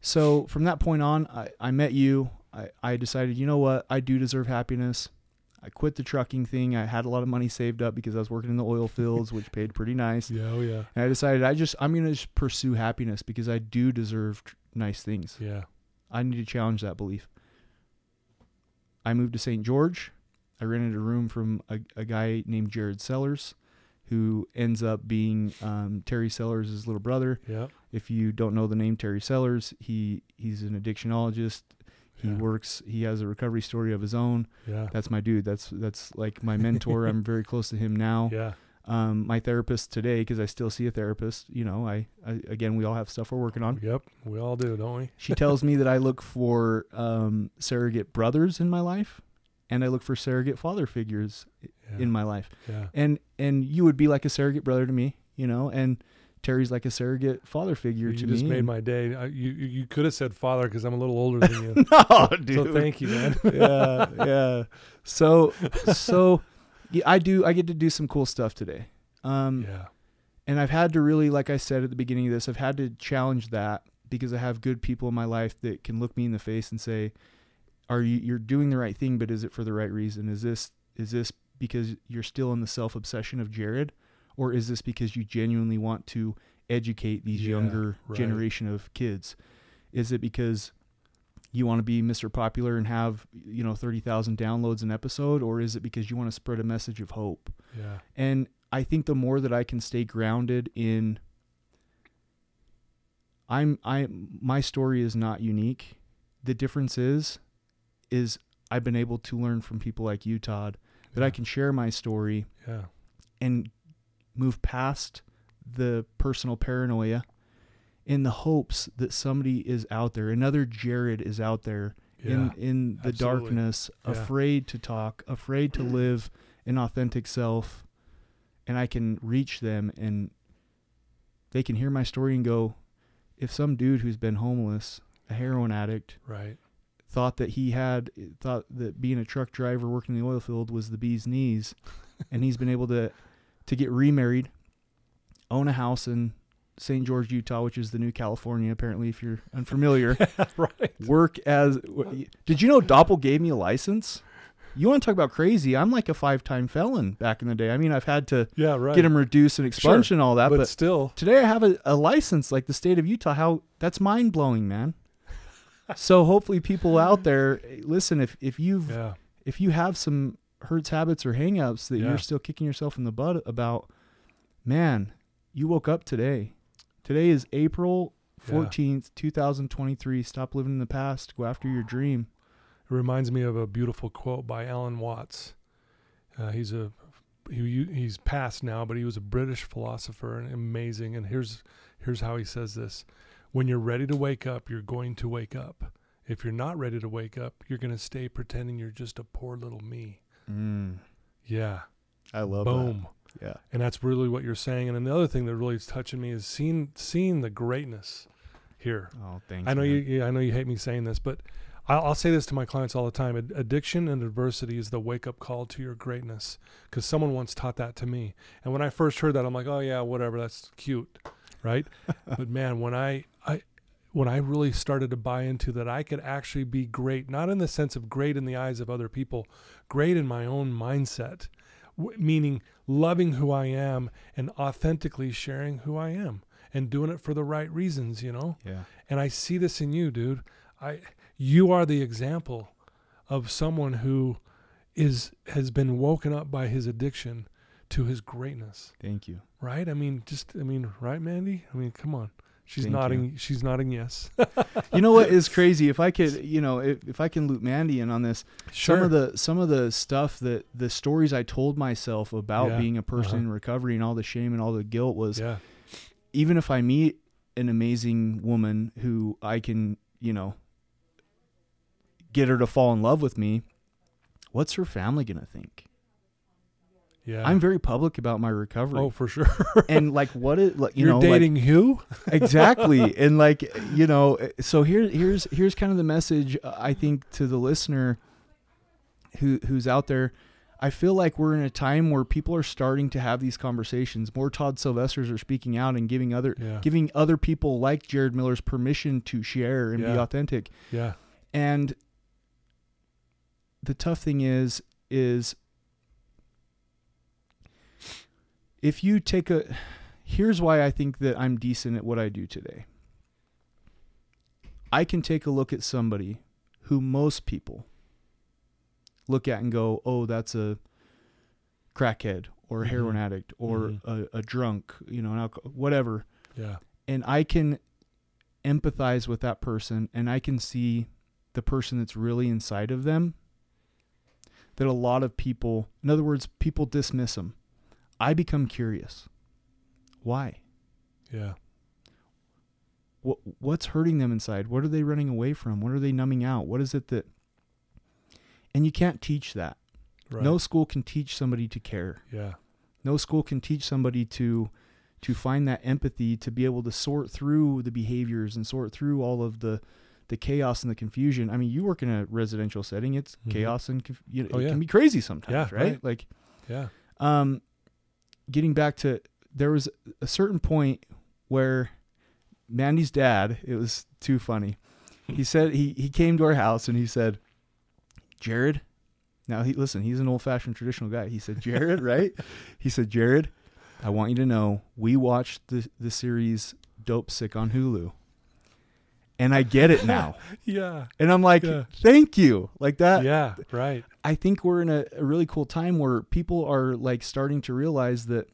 so from that point on, I, I met you. I, I decided, you know what, I do deserve happiness. I quit the trucking thing. I had a lot of money saved up because I was working in the oil fields, which paid pretty nice. yeah, oh yeah, And I decided I just I'm gonna just pursue happiness because I do deserve tr- nice things. yeah, I need to challenge that belief. I moved to St. George. I rented a room from a, a guy named Jared Sellers, who ends up being um, Terry Sellers' little brother. yeah. If you don't know the name Terry Sellers, he he's an addictionologist. He yeah, works. He has a recovery story of his own. Yeah, That's my dude. That's that's like my mentor. I'm very close to him now. yeah, Um, my therapist today, because I still see a therapist. You know, I, I again, we all have stuff we're working on. yep. We all do, don't we? She tells me that I look for um, surrogate brothers in my life, and I look for surrogate father figures Yeah, in my life. yeah, And and you would be like a surrogate brother to me, you know, and Terry's like a surrogate father figure you to just made my day. I, you you you could have said father because I'm a little older than you. no, dude. so thank you, man. yeah, yeah. So so yeah, I do. I get to do some cool stuff today. Um, yeah, and I've had to really, like I said at the beginning of this, I've had to challenge that because I have good people in my life that can look me in the face and say, "Are you you're doing the right thing, but is it for the right reason? Is this is this because you're still in the self obsession of Jared, or is this because you genuinely want to educate these Yeah, younger right. generation of kids? Is it because you want to be Mr. Popular and have, you know, 30,000 downloads an episode or is it because you want to spread a message of hope? Yeah. And I think the more that I can stay grounded in I'm I my story is not unique. The difference is is I've been able to learn from people like you, Todd, that I can share my story Yeah. and move past the personal paranoia in the hopes that somebody is out there, another Jared is out there Yeah. in in the absolutely. darkness, Yeah. afraid to talk, afraid to live an authentic self, and I can reach them and they can hear my story and go, if some dude who's been homeless, a heroin addict, right. thought that he had thought that being a truck driver working in the oil field was the bee's knees, and he's been able to to get remarried, own a house in St. George, Utah, which is the new California. Apparently, if you're unfamiliar, right. work as. Did you know DOPL gave me a license? You want to talk about crazy? I'm like a five-time felon back in the day. I mean, I've had to Yeah. Right. get him reduced and expunged and all that, but, but still. today I have a, a license like the state of Utah. How that's mind blowing, man. so hopefully people out there eh, listen if if you've Yeah. if you have some hurts habits or hangups that Yeah. you're still kicking yourself in the butt about, man, you woke up today. Today is April Yeah. 14th, 2023. Stop living in the past. Go after your dream. It reminds me of a beautiful quote by Alan Watts. Uh, he's a he, he's passed now, but he was a British philosopher and amazing. And here's here's how he says this: When you're ready to wake up, you're going to wake up. If you're not ready to wake up, you're going to stay pretending you're just a poor little me. Mm. Yeah. I love Boom. that. Yeah. And that's really what you're saying. And then the other thing that really is touching me is seeing seeing the greatness here. Oh, thanks. I know man. you. Yeah, I know you hate me saying this, but I'll, I'll say this to my clients all the time: Ad- addiction and adversity is the wake-up call to your greatness. Because someone once taught that to me, and when I first heard that, I'm like, "Oh yeah, whatever. That's cute, right?" but man, when I, I, when I really started to buy into that, I could actually be great, not in the sense of great in the eyes of other people, great in my own mindset, w- meaning loving who I am and authentically sharing who I am and doing it for the right reasons. You know Yeah. and I see this in you, dude. I you are the example of someone who is has been woken up by his addiction to his greatness, Thank you. right? I mean, just I mean, right, Mandy? I mean, come on. She's Thank you. nodding. She's nodding yes. You know what is crazy? If I could, you know, if, if I can loop Mandy in on this, sure. some of the some of the stuff that the stories I told myself about Yeah. being a person Uh-huh. in recovery and all the shame and all the guilt was yeah. even if I meet an amazing woman who I can, you know, get her to fall in love with me, what's her family going to think? Yeah. I'm very public about my recovery. Oh, for sure. and like what it like you You're know like- dating who? exactly and like you know so here here's here's kind of the message uh, i think to the listener who who's out there i feel like we're in a time where people are starting to have these conversations more todd sylvesters are speaking out and giving other Yeah. giving other people like jared miller's permission to share and be authentic Yeah. and the tough thing is is if you take a here's why I think that I'm decent at what I do today. I can take a look at somebody who most people look at and go, "Oh, that's a crackhead or a heroin Mhm. addict or Mhm. a, a drunk, you know, an alcohol, whatever." Yeah. and I can empathize with that person and I can see the person that's really inside of them that a lot of people in other words people dismiss them I become curious why Yeah. what what's hurting them inside what are they running away from what are they numbing out what is it that and you can't teach that Right. no school can teach somebody to care Yeah. no school can teach somebody to to find that empathy to be able to sort through the behaviors and sort through all of the the chaos and the confusion. I mean, you work in a residential setting; it's Mhm. chaos and conf- you know, Oh, it yeah. can be crazy sometimes, Yeah, right? right. Like, Yeah. um, getting back to there was a certain point where Mandy's dad. It was too funny. He said he he came to our house and he said, "Jared." Now he listen. He's an old fashioned traditional guy. He said, "Jared, right?" He said, "Jared, I want you to know we watched the the series Dopesick on Hulu." and I get it now. yeah. And I'm like, Yeah. thank you. Like that. Yeah. Right. I think we're in a, a really cool time where people are like starting to realize that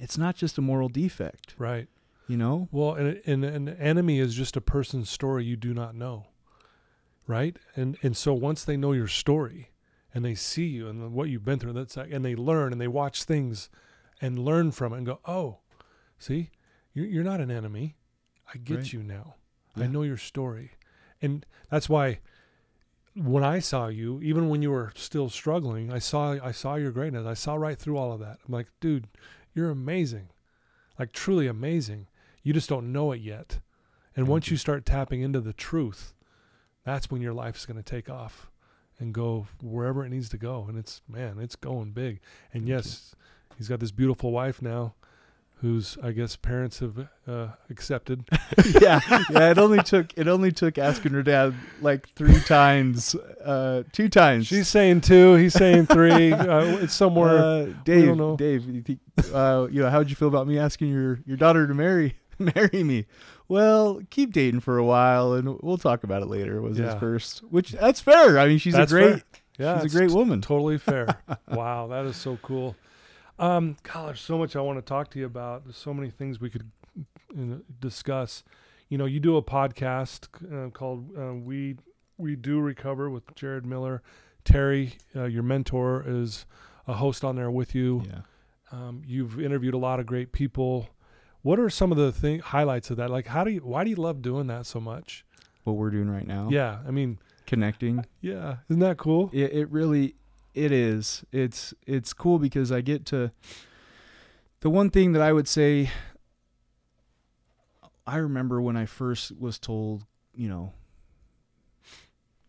it's not just a moral defect, Right. you know? Well, and, and an enemy is just a person's story you do not know, right? And and so once they know your story, and they see you and what you've been through, that's like, and they learn and they watch things, and learn from it and go, oh, see, you're you're not an enemy. I get Right. you now. Yeah. I know your story, and that's why. When I saw you, even when you were still struggling, I saw I saw your greatness. I saw right through all of that. I'm like, dude, you're amazing, like truly amazing. You just don't know it yet. And once you. you start tapping into the truth, that's when your life's going to take off and go wherever it needs to go. And it's, man, it's going big. And Thank you. yes, he's got this beautiful wife now whose, I guess, parents have uh, accepted. yeah, yeah. It only took it only took asking her dad like three times, uh, two times. She's saying two, he's saying three. uh, it's somewhere. uh, Dave. Dave, you think, uh, you know, how'd you feel about me asking your your daughter to marry marry me? Well, keep dating for a while, and we'll talk about it later. Was his first, which that's fair. I mean, she's That's a great, fair. yeah, she's a great woman. Totally fair. wow, that is so cool. Um, God, there's so much I want to talk to you about. There's so many things we could you know, discuss. You know, you do a podcast uh, called uh, "We We Do Recover" with Jared Miller. Terry, uh, your mentor, is a host on there with you. Yeah. Um, you've interviewed a lot of great people. What are some of the thing, highlights of that? Like, how do you? Why do you love doing that so much? What we're doing right now. Yeah, I mean, Connecting. yeah, isn't that cool? It, it really it is. It's it's cool because I get to the one thing that I would say I remember when I first was told, you know,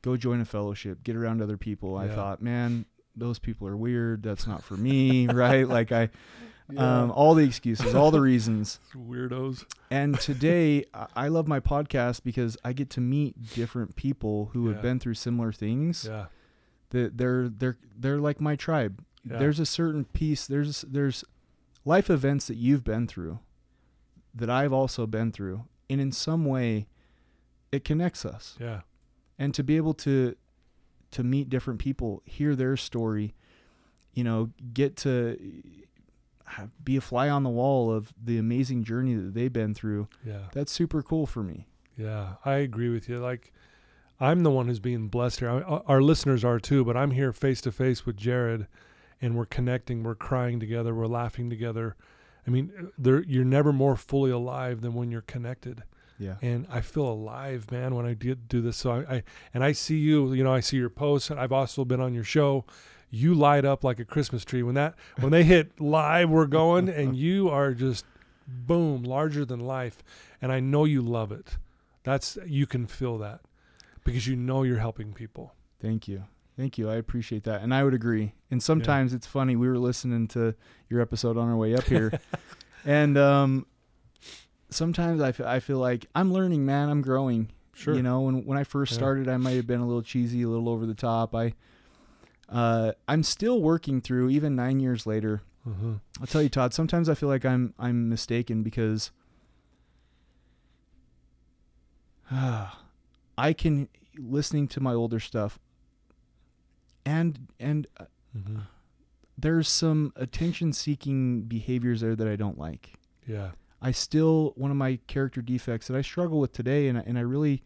go join a fellowship, get around other people. I thought, man, those people are weird. That's not for me, right? Like I um all the excuses, all the reasons. weirdos. And today I- I love my podcast because I get to meet different people who Yeah. have been through similar things Yeah, that they're they're they're like my tribe. Yeah. There's a certain piece. There's there's life events that you've been through that I've also been through, and in some way, it connects us. yeah, And to be able to to meet different people, hear their story, you know, get to be a fly on the wall of the amazing journey that they've been through. yeah. That's super cool for me. Yeah, I agree with you. Like, I'm the one who's being blessed here. I, our listeners are too, but I'm here face to face with Jared, and we're connecting. We're crying together. We're laughing together. I mean, there you're never more fully alive than when you're connected. Yeah. And I feel alive, man, when I did do this. So I, I and I see you. You know, I see your posts. and I've also been on your show. You light up like a Christmas tree when that when they hit live. We're going, and you are just boom, larger than life. And I know you love it. That's you can feel that because you know you're helping people. Thank you. Thank you. I appreciate that. And I would agree. And sometimes it's funny. We were listening to your episode on our way up here. and um, sometimes I I feel like I'm learning, man. I'm growing. Sure. You know, when, when I first Yeah. started, I might have been a little cheesy, a little over the top. I, uh, I'm still working through, even nine years later. hmm I'll tell you, Todd. Sometimes I feel like I'm I'm mistaken because I can listening to my older stuff, and and uh, hmm there's some attention-seeking behaviors there that I don't like. Yeah. I still one of my character defects that I struggle with today, and I, and I really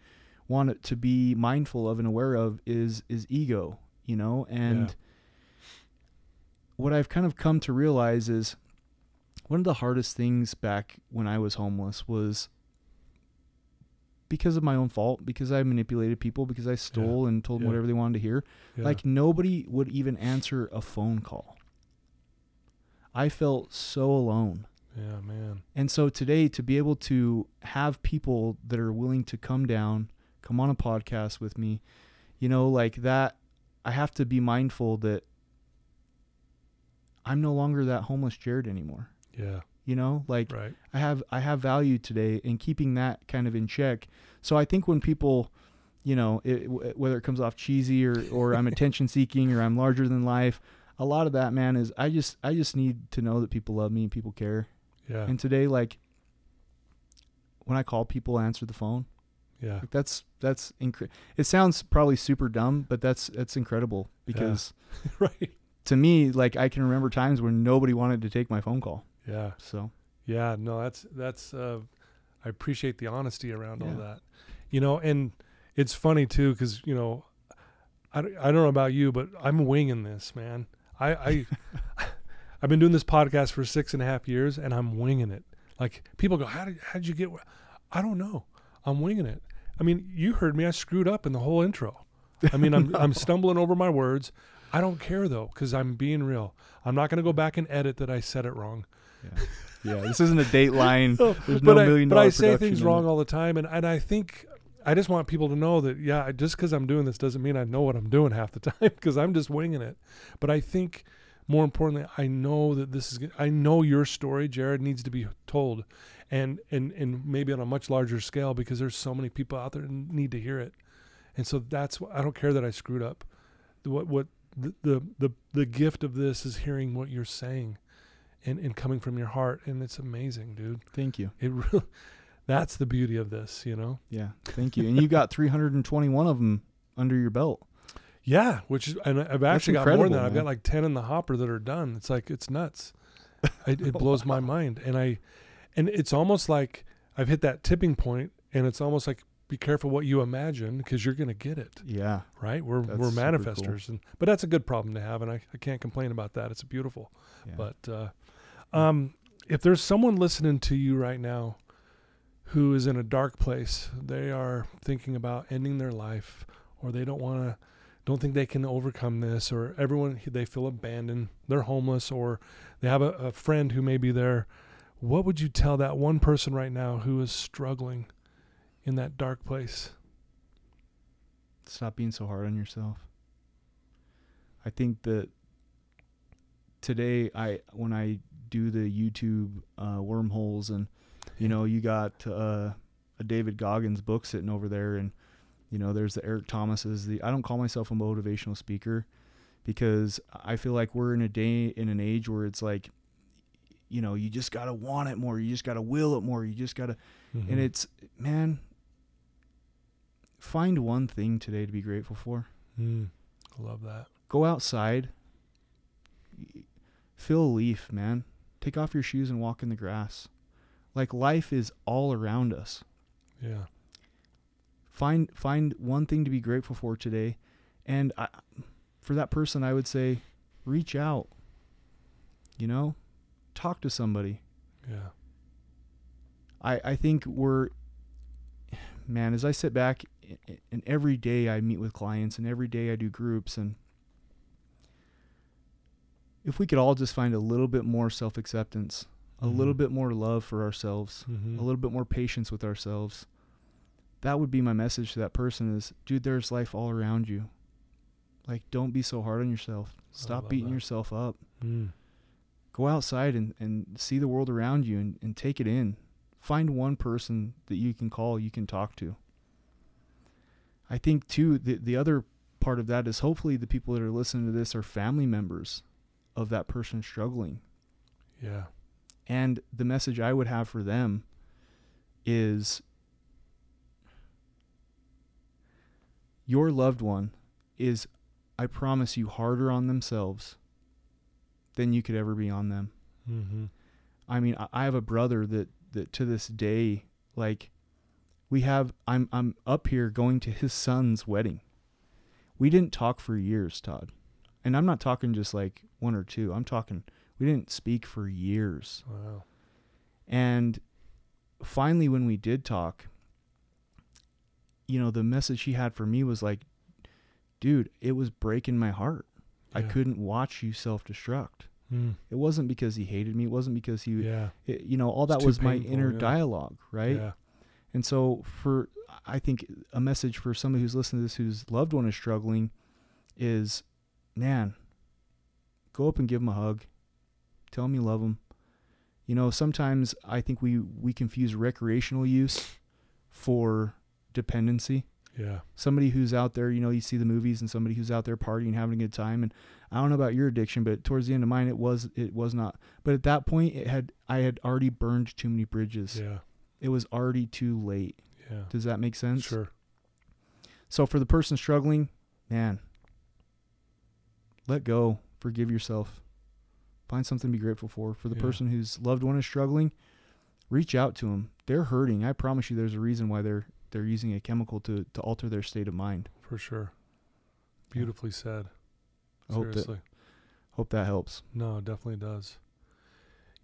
want it to be mindful of and aware of is is ego. You know, and Yeah. what I've kind of come to realize is one of the hardest things back when I was homeless was because of my own fault, because I manipulated people, because I stole and told them Yeah. whatever they wanted to hear. yeah. Like nobody would even answer a phone call. I felt so alone. yeah, man. And so today to be able to have people that are willing to come down, come on a podcast with me, you know, like that I have to be mindful that I'm no longer that homeless Jared anymore. Yeah. You know, like Right. I have I have value today in keeping that kind of in check. So I think when people, you know, it, w- whether it comes off cheesy or or I'm attention seeking or I'm larger than life, a lot of that man is I just I just need to know that people love me and people care. Yeah. And today, like when I call people, answer the phone. Yeah. Like that's that's incre- It sounds probably super dumb, but that's that's incredible because right. to me, like I can remember times when nobody wanted to take my phone call. Yeah. So Yeah, no, that's that's uh I appreciate the honesty around all that. You know, and it's funny too cuz you know I, don't- I don't know about you, but I'm winging this, man. I I I've been doing this podcast for six and a half years and I'm winging it. Like people go, "How did how did you get?" I don't know. I'm winging it. I mean, you heard me. I screwed up in the whole intro. I mean, I'm I'm stumbling over my words. I don't care though, because I'm being real. I'm not going to go back and edit that I said it wrong. Yeah, yeah. This isn't a Dateline. There's but no I, million but dollar I say production things in wrong it. all the time, and, and I think I just want people to know that yeah, just because I'm doing this doesn't mean I know what I'm doing half the time because I'm just winging it. But I think more importantly, I know that this is I know your story, Jared, needs to be told, and and and maybe on a much larger scale because there's so many people out there that need to hear it, and so that's I don't care that I screwed up. What what the the the, the gift of this is hearing what you're saying. And, and coming from your heart, and it's amazing, dude. Thank you. It really, that's the beauty of this, you know. Yeah, thank you. And you got 321 of them under your belt. Yeah, which is, and I've actually got more than that. I've got like ten in the hopper that are done. It's like it's nuts. It, it blows my mind, and I, and it's almost like I've hit that tipping point, and it's almost like be careful what you imagine because you're gonna get it, Yeah, right? We're That's we're super cool. manifestors, and but that's a good problem to have, and I, I can't complain about that. It's beautiful. yeah. But uh, um, if there's someone listening to you right now who is in a dark place, they are thinking about ending their life, or they don't want to, don't think they can overcome this, or everyone they feel abandoned, they're homeless, or they have a, a friend who may be there. What would you tell that one person right now who is struggling in that dark place? stop being so hard on yourself. I think that today I when I do the YouTube uh, wormholes and you know you got uh, a David Goggins book sitting over there and you know there's the Eric Thomas's the I don't call myself a motivational speaker because I feel like we're in a day in an age where it's like you know you just got to want it more you just got to will it more you just got to Mm-hmm. and it's man find one thing today to be grateful for Mm, I love that. go outside feel a leaf man take off your shoes and walk in the grass. Like life is all around us. Yeah. find find one thing to be grateful for today. And I, for that person i would say reach out. You know talk to somebody. Yeah. I, I think we're man as i sit back and every day i meet with clients and every day i do groups and if we could all just find a little bit more self-acceptance a little Mhm. bit more love for ourselves Mhm. a little bit more patience with ourselves that would be my message to that person is dude there's life all around you like don't be so hard on yourself stop beating that. yourself up Mm. go outside and, and see the world around you and, and take it in. Find one person that you can call, you can talk to. I think too the the other part of that is hopefully the people that are listening to this are family members of that person struggling. Yeah. And the message I would have for them is your loved one is I promise you harder on themselves than you could ever be on them. Mm-hmm. I mean, I- have a brother that that to this day, like, we have. I'm I'm up here going to his son's wedding. We didn't talk for years, Todd, and I'm not talking just like one or two. I'm talking we didn't speak for years. Wow. And finally, when we did talk, you know, the message he had for me was like, dude, it was breaking my heart. I couldn't watch you self destruct. Mm. It wasn't because he hated me. It wasn't because he, Yeah. it, you know, all that was my inner yeah. dialogue, right? Yeah. And so, for I think a message for somebody who's listening to this, whose loved one is struggling, is, man, go up and give him a hug. Tell him you love him. You know, sometimes I think we we confuse recreational use for dependency. Yeah. Somebody who's out there, you know, you see the movies, and somebody who's out there partying, having a good time. And I don't know about your addiction, but towards the end of mine, it was it was not. But at that point, it had I had already burned too many bridges. Yeah. It was already too late. Yeah. Does that make sense? Sure. So for the person struggling, man, let go, forgive yourself. Find something to be grateful for. For the Yeah. person whose loved one is struggling, reach out to them. They're hurting. I promise you there's a reason why they're they're using a chemical to to alter their state of mind. For sure. Beautifully said. I hope that- Seriously. Hope that helps. No, it definitely does.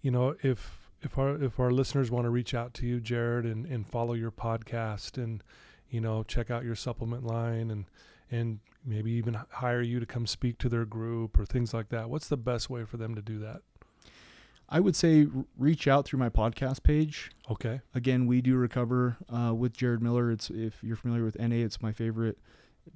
You know, if if our if our listeners want to reach out to you, Jared, and, and follow your podcast and you know check out your supplement line and and maybe even hire you to come speak to their group or things like that, what's the best way for them to do that? I would say reach out through my podcast page. Okay. Again, we do recover uh, with Jared Miller. It's if you're familiar with NA, it's my favorite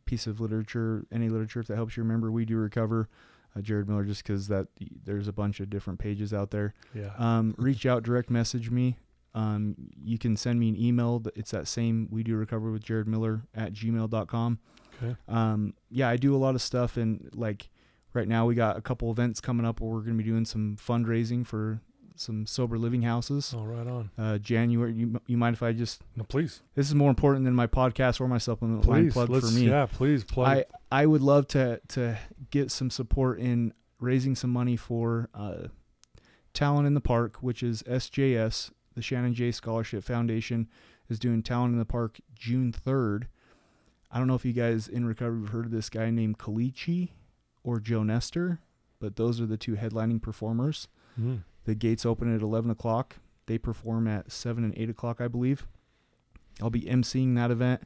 piece of literature. NA literature, if that helps you remember, we do recover. Uh, Jared Miller, just because that there's a bunch of different pages out there. Yeah. Um, reach out, direct message me. Um, you can send me an email. It's that same we do recover with Jared Miller at gmail.com. Okay. Um, yeah, I do a lot of stuff, and like right now, we got a couple events coming up where we're going to be doing some fundraising for some sober living houses. Oh, right on. Uh, January. You, you mind if I just? No, please. This is more important than my podcast or my supplement line Please. plug Let's, for me. Yeah, please plug. I I would love to to get some support in raising some money for uh, Talent in the Park, which is SJS, the Shannon J Scholarship Foundation, is doing Talent in the Park June third. I don't know if you guys in recovery have heard of this guy named Kalichi or Joe Nestor, but those are the two headlining performers. Mm. The gates open at 11 o'clock. They perform at 7 and 8 o'clock, I believe. I'll be emceeing that event.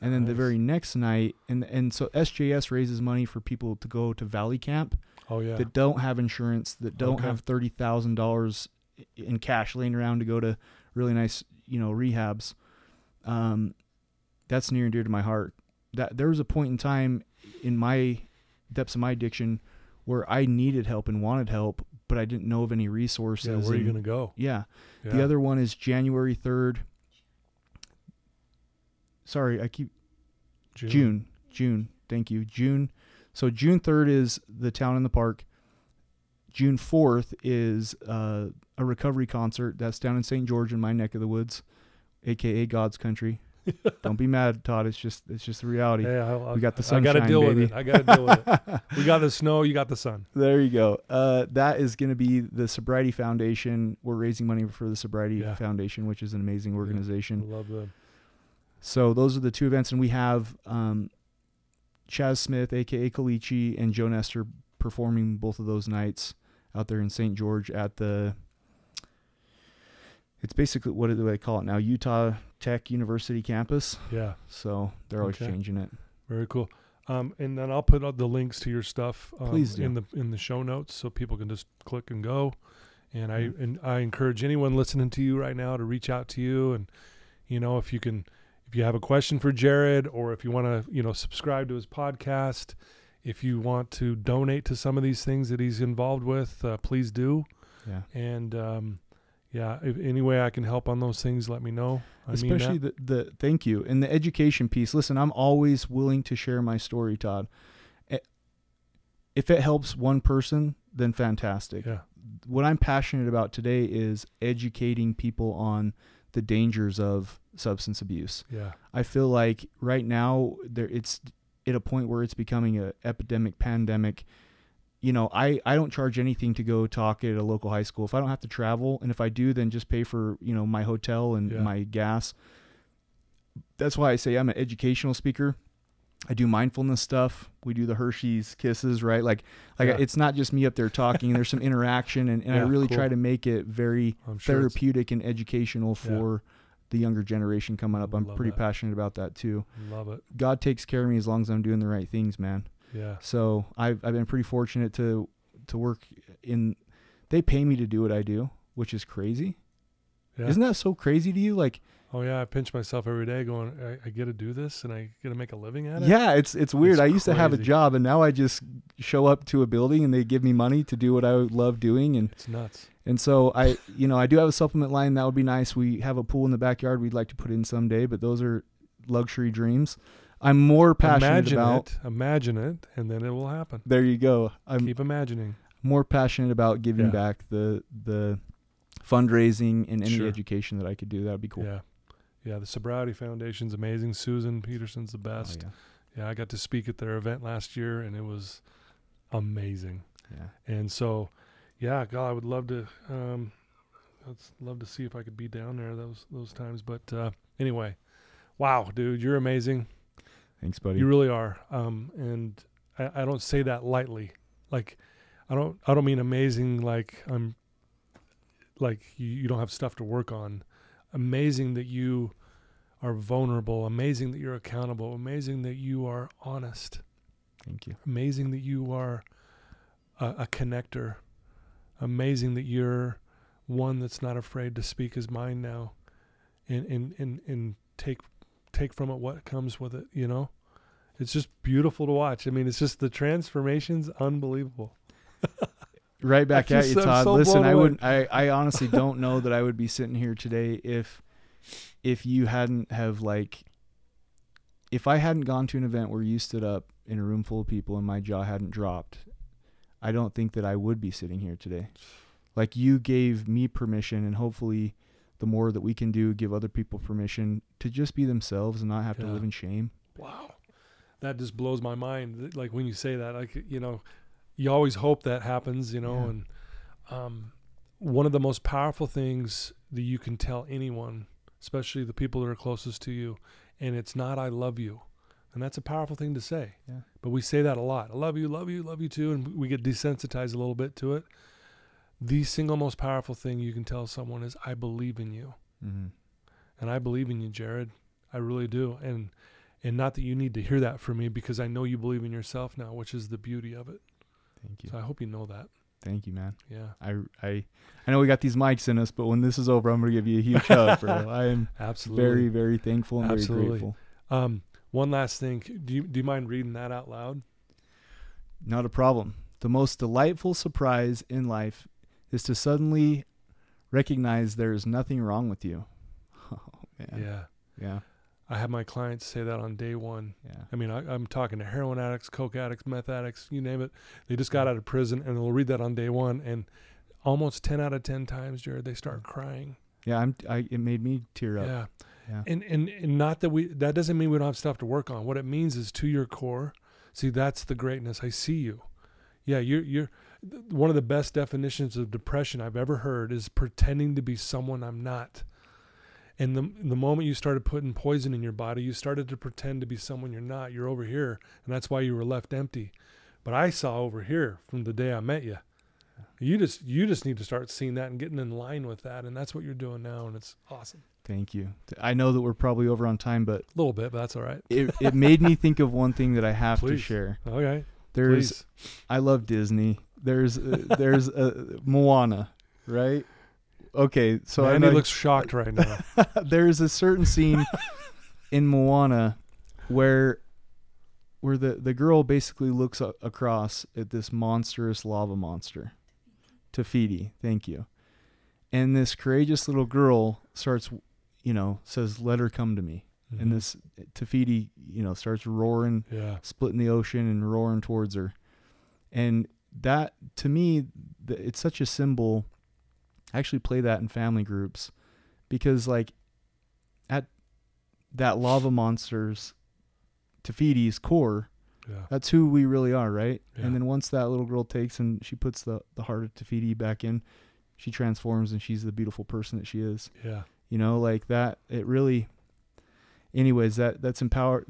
And then the very next night, and, and so SJS raises money for people to go to Valley Camp Oh, yeah. that don't have insurance, that don't Okay. have $30,000 in cash laying around to go to really nice, you know, rehabs. Um, that's near and dear to my heart. That there was a point in time in my depths of my addiction where I needed help and wanted help, but I didn't know of any resources. yeah, where are you going to go? yeah. Yeah. The other one is January 3rd. Sorry, I keep June. June. Thank you. June. So June 3rd is the town in the park. June 4th is uh, a recovery concert that's down in St. George in my neck of the woods, aka God's country. Don't be mad, Todd. It's just it's just the reality. Yeah, I'll, We got the I got to sunshine, deal baby. with it. I got to deal with it. We got the snow. You got the sun. There you go. Uh, that is going to be the Sobriety Foundation. We're raising money for the Sobriety Yeah. Foundation, which is an amazing organization. I love them. So those are the two events, and we have um, Chaz Smith, aka Kalichi, and Joe Nestor performing both of those nights out there in St. George at the. It's basically what do they call it now? Utah Tech University campus. Yeah, So they're always Okay. changing it. very cool. Um, and then I'll put out the links to your stuff um, Please do. in the in the show notes so people can just click and go. And I Mhm. and I encourage anyone listening to you right now to reach out to you and you know if you can if you have a question for Jared or if you want to you know subscribe to his podcast, if you want to donate to some of these things that he's involved with, uh, please do. Yeah. And um, yeah, if any way I can help on those things, let me know. I mean Especially the, the thank you and the education piece. Listen, I'm always willing to share my story, Todd. Eh, If it helps one person, then fantastic. yeah, what I'm passionate about today is educating people on the dangers of substance abuse. yeah, I feel like right now there it's at a point where it's becoming a epidemic pandemic. You know, I, I don't charge anything to go talk at a local high school. If I don't have to travel and if I do then just pay for, you know, my hotel and Yeah. my gas. That's why I say I'm an educational speaker. I do mindfulness stuff. We do the Hershey's kisses, right? Like like Yeah. it's not just me up there talking. There's some interaction and, and I really cool. try to make it very sure. therapeutic and educational Yeah. for the younger generation coming up. I'm Love pretty that. passionate about that too. Love it. God takes care of me as long as I'm doing the right things, man. Yeah. So I've I've been pretty fortunate to to work in. They pay me to do what I do, which is crazy. Yeah. Isn't that so crazy to you? Like, Oh yeah, I pinch myself every day, going, I, I get to do this, and I get to make a living at it. yeah, it's it's weird. It's I used to have a job, and now I just show up to a building, and they give me money to do what I love doing, and it's nuts. And so I, you know, I do have a supplement line that would be nice. We have a pool in the backyard we'd like to put in someday, but those are luxury dreams. I'm more passionate imagine about. it, imagine it, and then it will happen. There you go. I'm Keep imagining. more passionate about giving Yeah. back the the fundraising and any Sure. education that I could do. That would be cool. Yeah, Yeah, the Sobriety Foundation's amazing. Susan Peterson's the Oh, best. yeah. yeah, I got to speak at their event last year, and it was amazing. Yeah. And so, yeah, God, I would love to. Um, I'd love to see if I could be down there those those times. But uh, anyway, wow, dude, you're amazing. Thanks, buddy. You really are. Um, and I, I don't say that lightly. Like, I don't I don't mean amazing. Like I'm. Like you, you don't have stuff to work on. Amazing that you are vulnerable. Amazing that you're accountable. Amazing that you are honest Thank you. amazing that you are a, a connector amazing that you're one that's not afraid to speak his mind now and and and, and take take from it what comes with it you know it's just beautiful to watch i mean it's just the transformation's unbelievable Right back I at you, Todd. so Listen, I would I, I honestly don't know that I would be sitting here today if if you hadn't have like if I hadn't gone to an event where you stood up in a room full of people and my jaw hadn't dropped, I don't think that I would be sitting here today. Like you gave me permission and hopefully the more that we can do give other people permission to just be themselves and not have to live in shame. wow that just blows my mind like when you say that like you know you always hope that happens you know Yeah. and um, one of the most powerful things that you can tell anyone especially the people that are closest to you and it's not i love you and that's a powerful thing to say Yeah. but we say that a lot i love you love you love you too and we get desensitized a little bit to it the single most powerful thing you can tell someone is i believe in you Mm-hmm. and I believe in you, Jared. I really do. And and not that you need to hear that from me because I know you believe in yourself now, which is the beauty of it. Thank you. So I hope you know that. Thank you, man. Yeah. I, I, I know we got these mics in us, but when this is over, I'm gonna give you a huge hug, bro. I am Absolutely. very, very thankful and Absolutely. very grateful. um one last thing. Do you do you mind reading that out loud? Not a problem. The most delightful surprise in life is to suddenly recognize there is nothing wrong with you. Oh man. Yeah. Yeah. I have my clients say that on day one. Yeah. I mean, I, I'm talking to heroin addicts, coke addicts, meth addicts, you name it. They just got out of prison and they'll read that on day one, and almost 10 out of 10 times, Jared, they start mm. crying. Yeah. I'm. I. It made me tear up. Yeah. Yeah. And, and and not that we that doesn't mean we don't have stuff to work on. What it means is to your core. See, that's the greatness. I see you. Yeah, you're you're one of the best definitions of depression I've ever heard is pretending to be someone I'm not. And the the moment you started putting poison in your body, you started to pretend to be someone you're not. You're over here, and that's why you were left empty. But I saw over here from the day I met you. You just you just need to start seeing that and getting in line with that, and that's what you're doing now, and it's awesome. Thank you. I know that we're probably over on time, but A little bit, but that's all right. it it made me think of one thing that I have to share. Okay. There's. Please. I love Disney. There's. Uh, there's uh, Moana, right? Okay, so I Andy know looks shocked right now. there's a certain scene in Moana where where the the girl basically looks a- across at this monstrous lava monster. Te Fiti, thank you. And this courageous little girl starts, you know, says, "Let her come to me." Mhm. And this Te Fiti, you know, starts roaring, yeah, splitting the ocean and roaring towards her. And that, to me, it's such a symbol. I actually play that in family groups because, like, at that lava monster's Te Fiti's core, yeah, that's who we really are, right? Yeah. And then once that little girl takes and she puts the, the heart of Te Fiti back in, she transforms and she's the beautiful person that she is. yeah, You know, like that. It really. Anyways, that that's empower.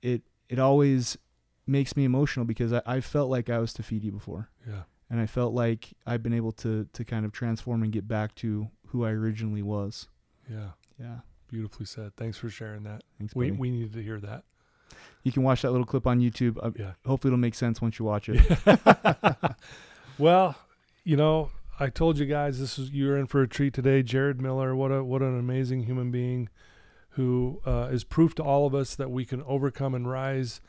It it always makes me emotional because I, I felt like I was Te Fiti before, yeah. and I felt like I've been able to to kind of transform and get back to who I originally was. Yeah, Yeah. beautifully said. Thanks for sharing that. Thanks, We buddy. we needed to hear that. you can watch that little clip on YouTube. Uh, Yeah. hopefully, it'll make sense once you watch it. well, you know, I told you guys this is you're in for a treat today. Jared Miller, what a what an amazing human being, who uh, is proof to all of us that we can overcome and rise,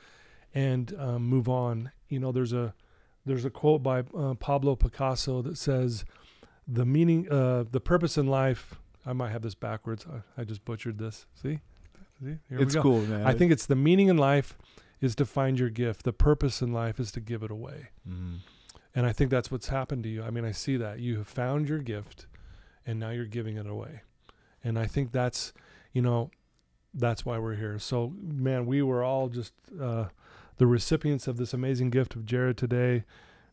and um, move on. You know, there's a there's a quote by uh, Pablo Picasso that says, "The meaning, uh, the purpose in life." I might have this backwards. I, I just butchered this. See, see, here it's we go. cool, man. I think it's the meaning in life is to find your gift. The purpose in life is to give it away. Mm. And I think that's what's happened to you. I mean, I see that. You have found your gift and now you're giving it away. And I think that's, you know, that's why we're here. So, man, we were all just uh, the recipients of this amazing gift of Jared today.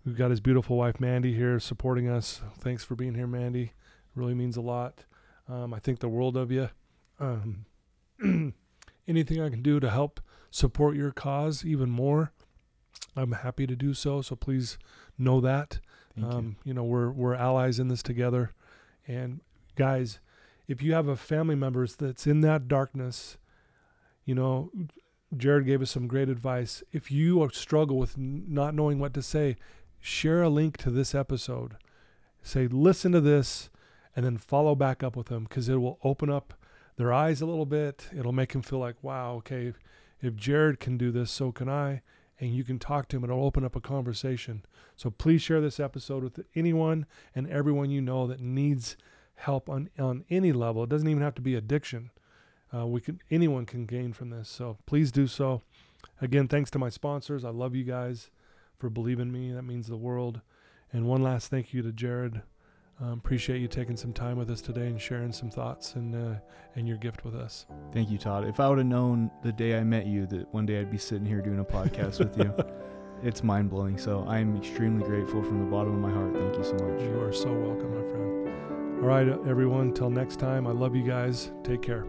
We've got his beautiful wife Mandy here supporting us. Thanks for being here, Mandy. Really means a lot. Um, I think the world of you. Um, anything I can do to help support your cause even more, I'm happy to do so. So please know that. Thank you. Um, you know, we're we're allies in this together. And guys, if you have a family member that's in that darkness, you know, Jared gave us some great advice. If you struggle with not knowing what to say, share a link to this episode. Say, listen to this, and then follow back up with them because it will open up their eyes a little bit. It'll make them feel like, wow, okay, if, if Jared can do this, so can I. And you can talk to him, and it'll open up a conversation. So please share this episode with anyone and everyone you know that needs help on on any level. It doesn't even have to be addiction. Uh, we can anyone can gain from this. So please do so. Again, thanks to my sponsors. I love you guys for believing me. That means the world. And one last thank you to Jared. Um, appreciate you taking some time with us today and sharing some thoughts and uh, and your gift with us. Thank you, Todd. If I would have known the day I met you that one day I'd be sitting here doing a podcast with you, it's mind blowing. So I'm extremely grateful from the bottom of my heart. Thank you so much. You are so welcome, my friend. All right, everyone. Till next time, I love you guys. Take care.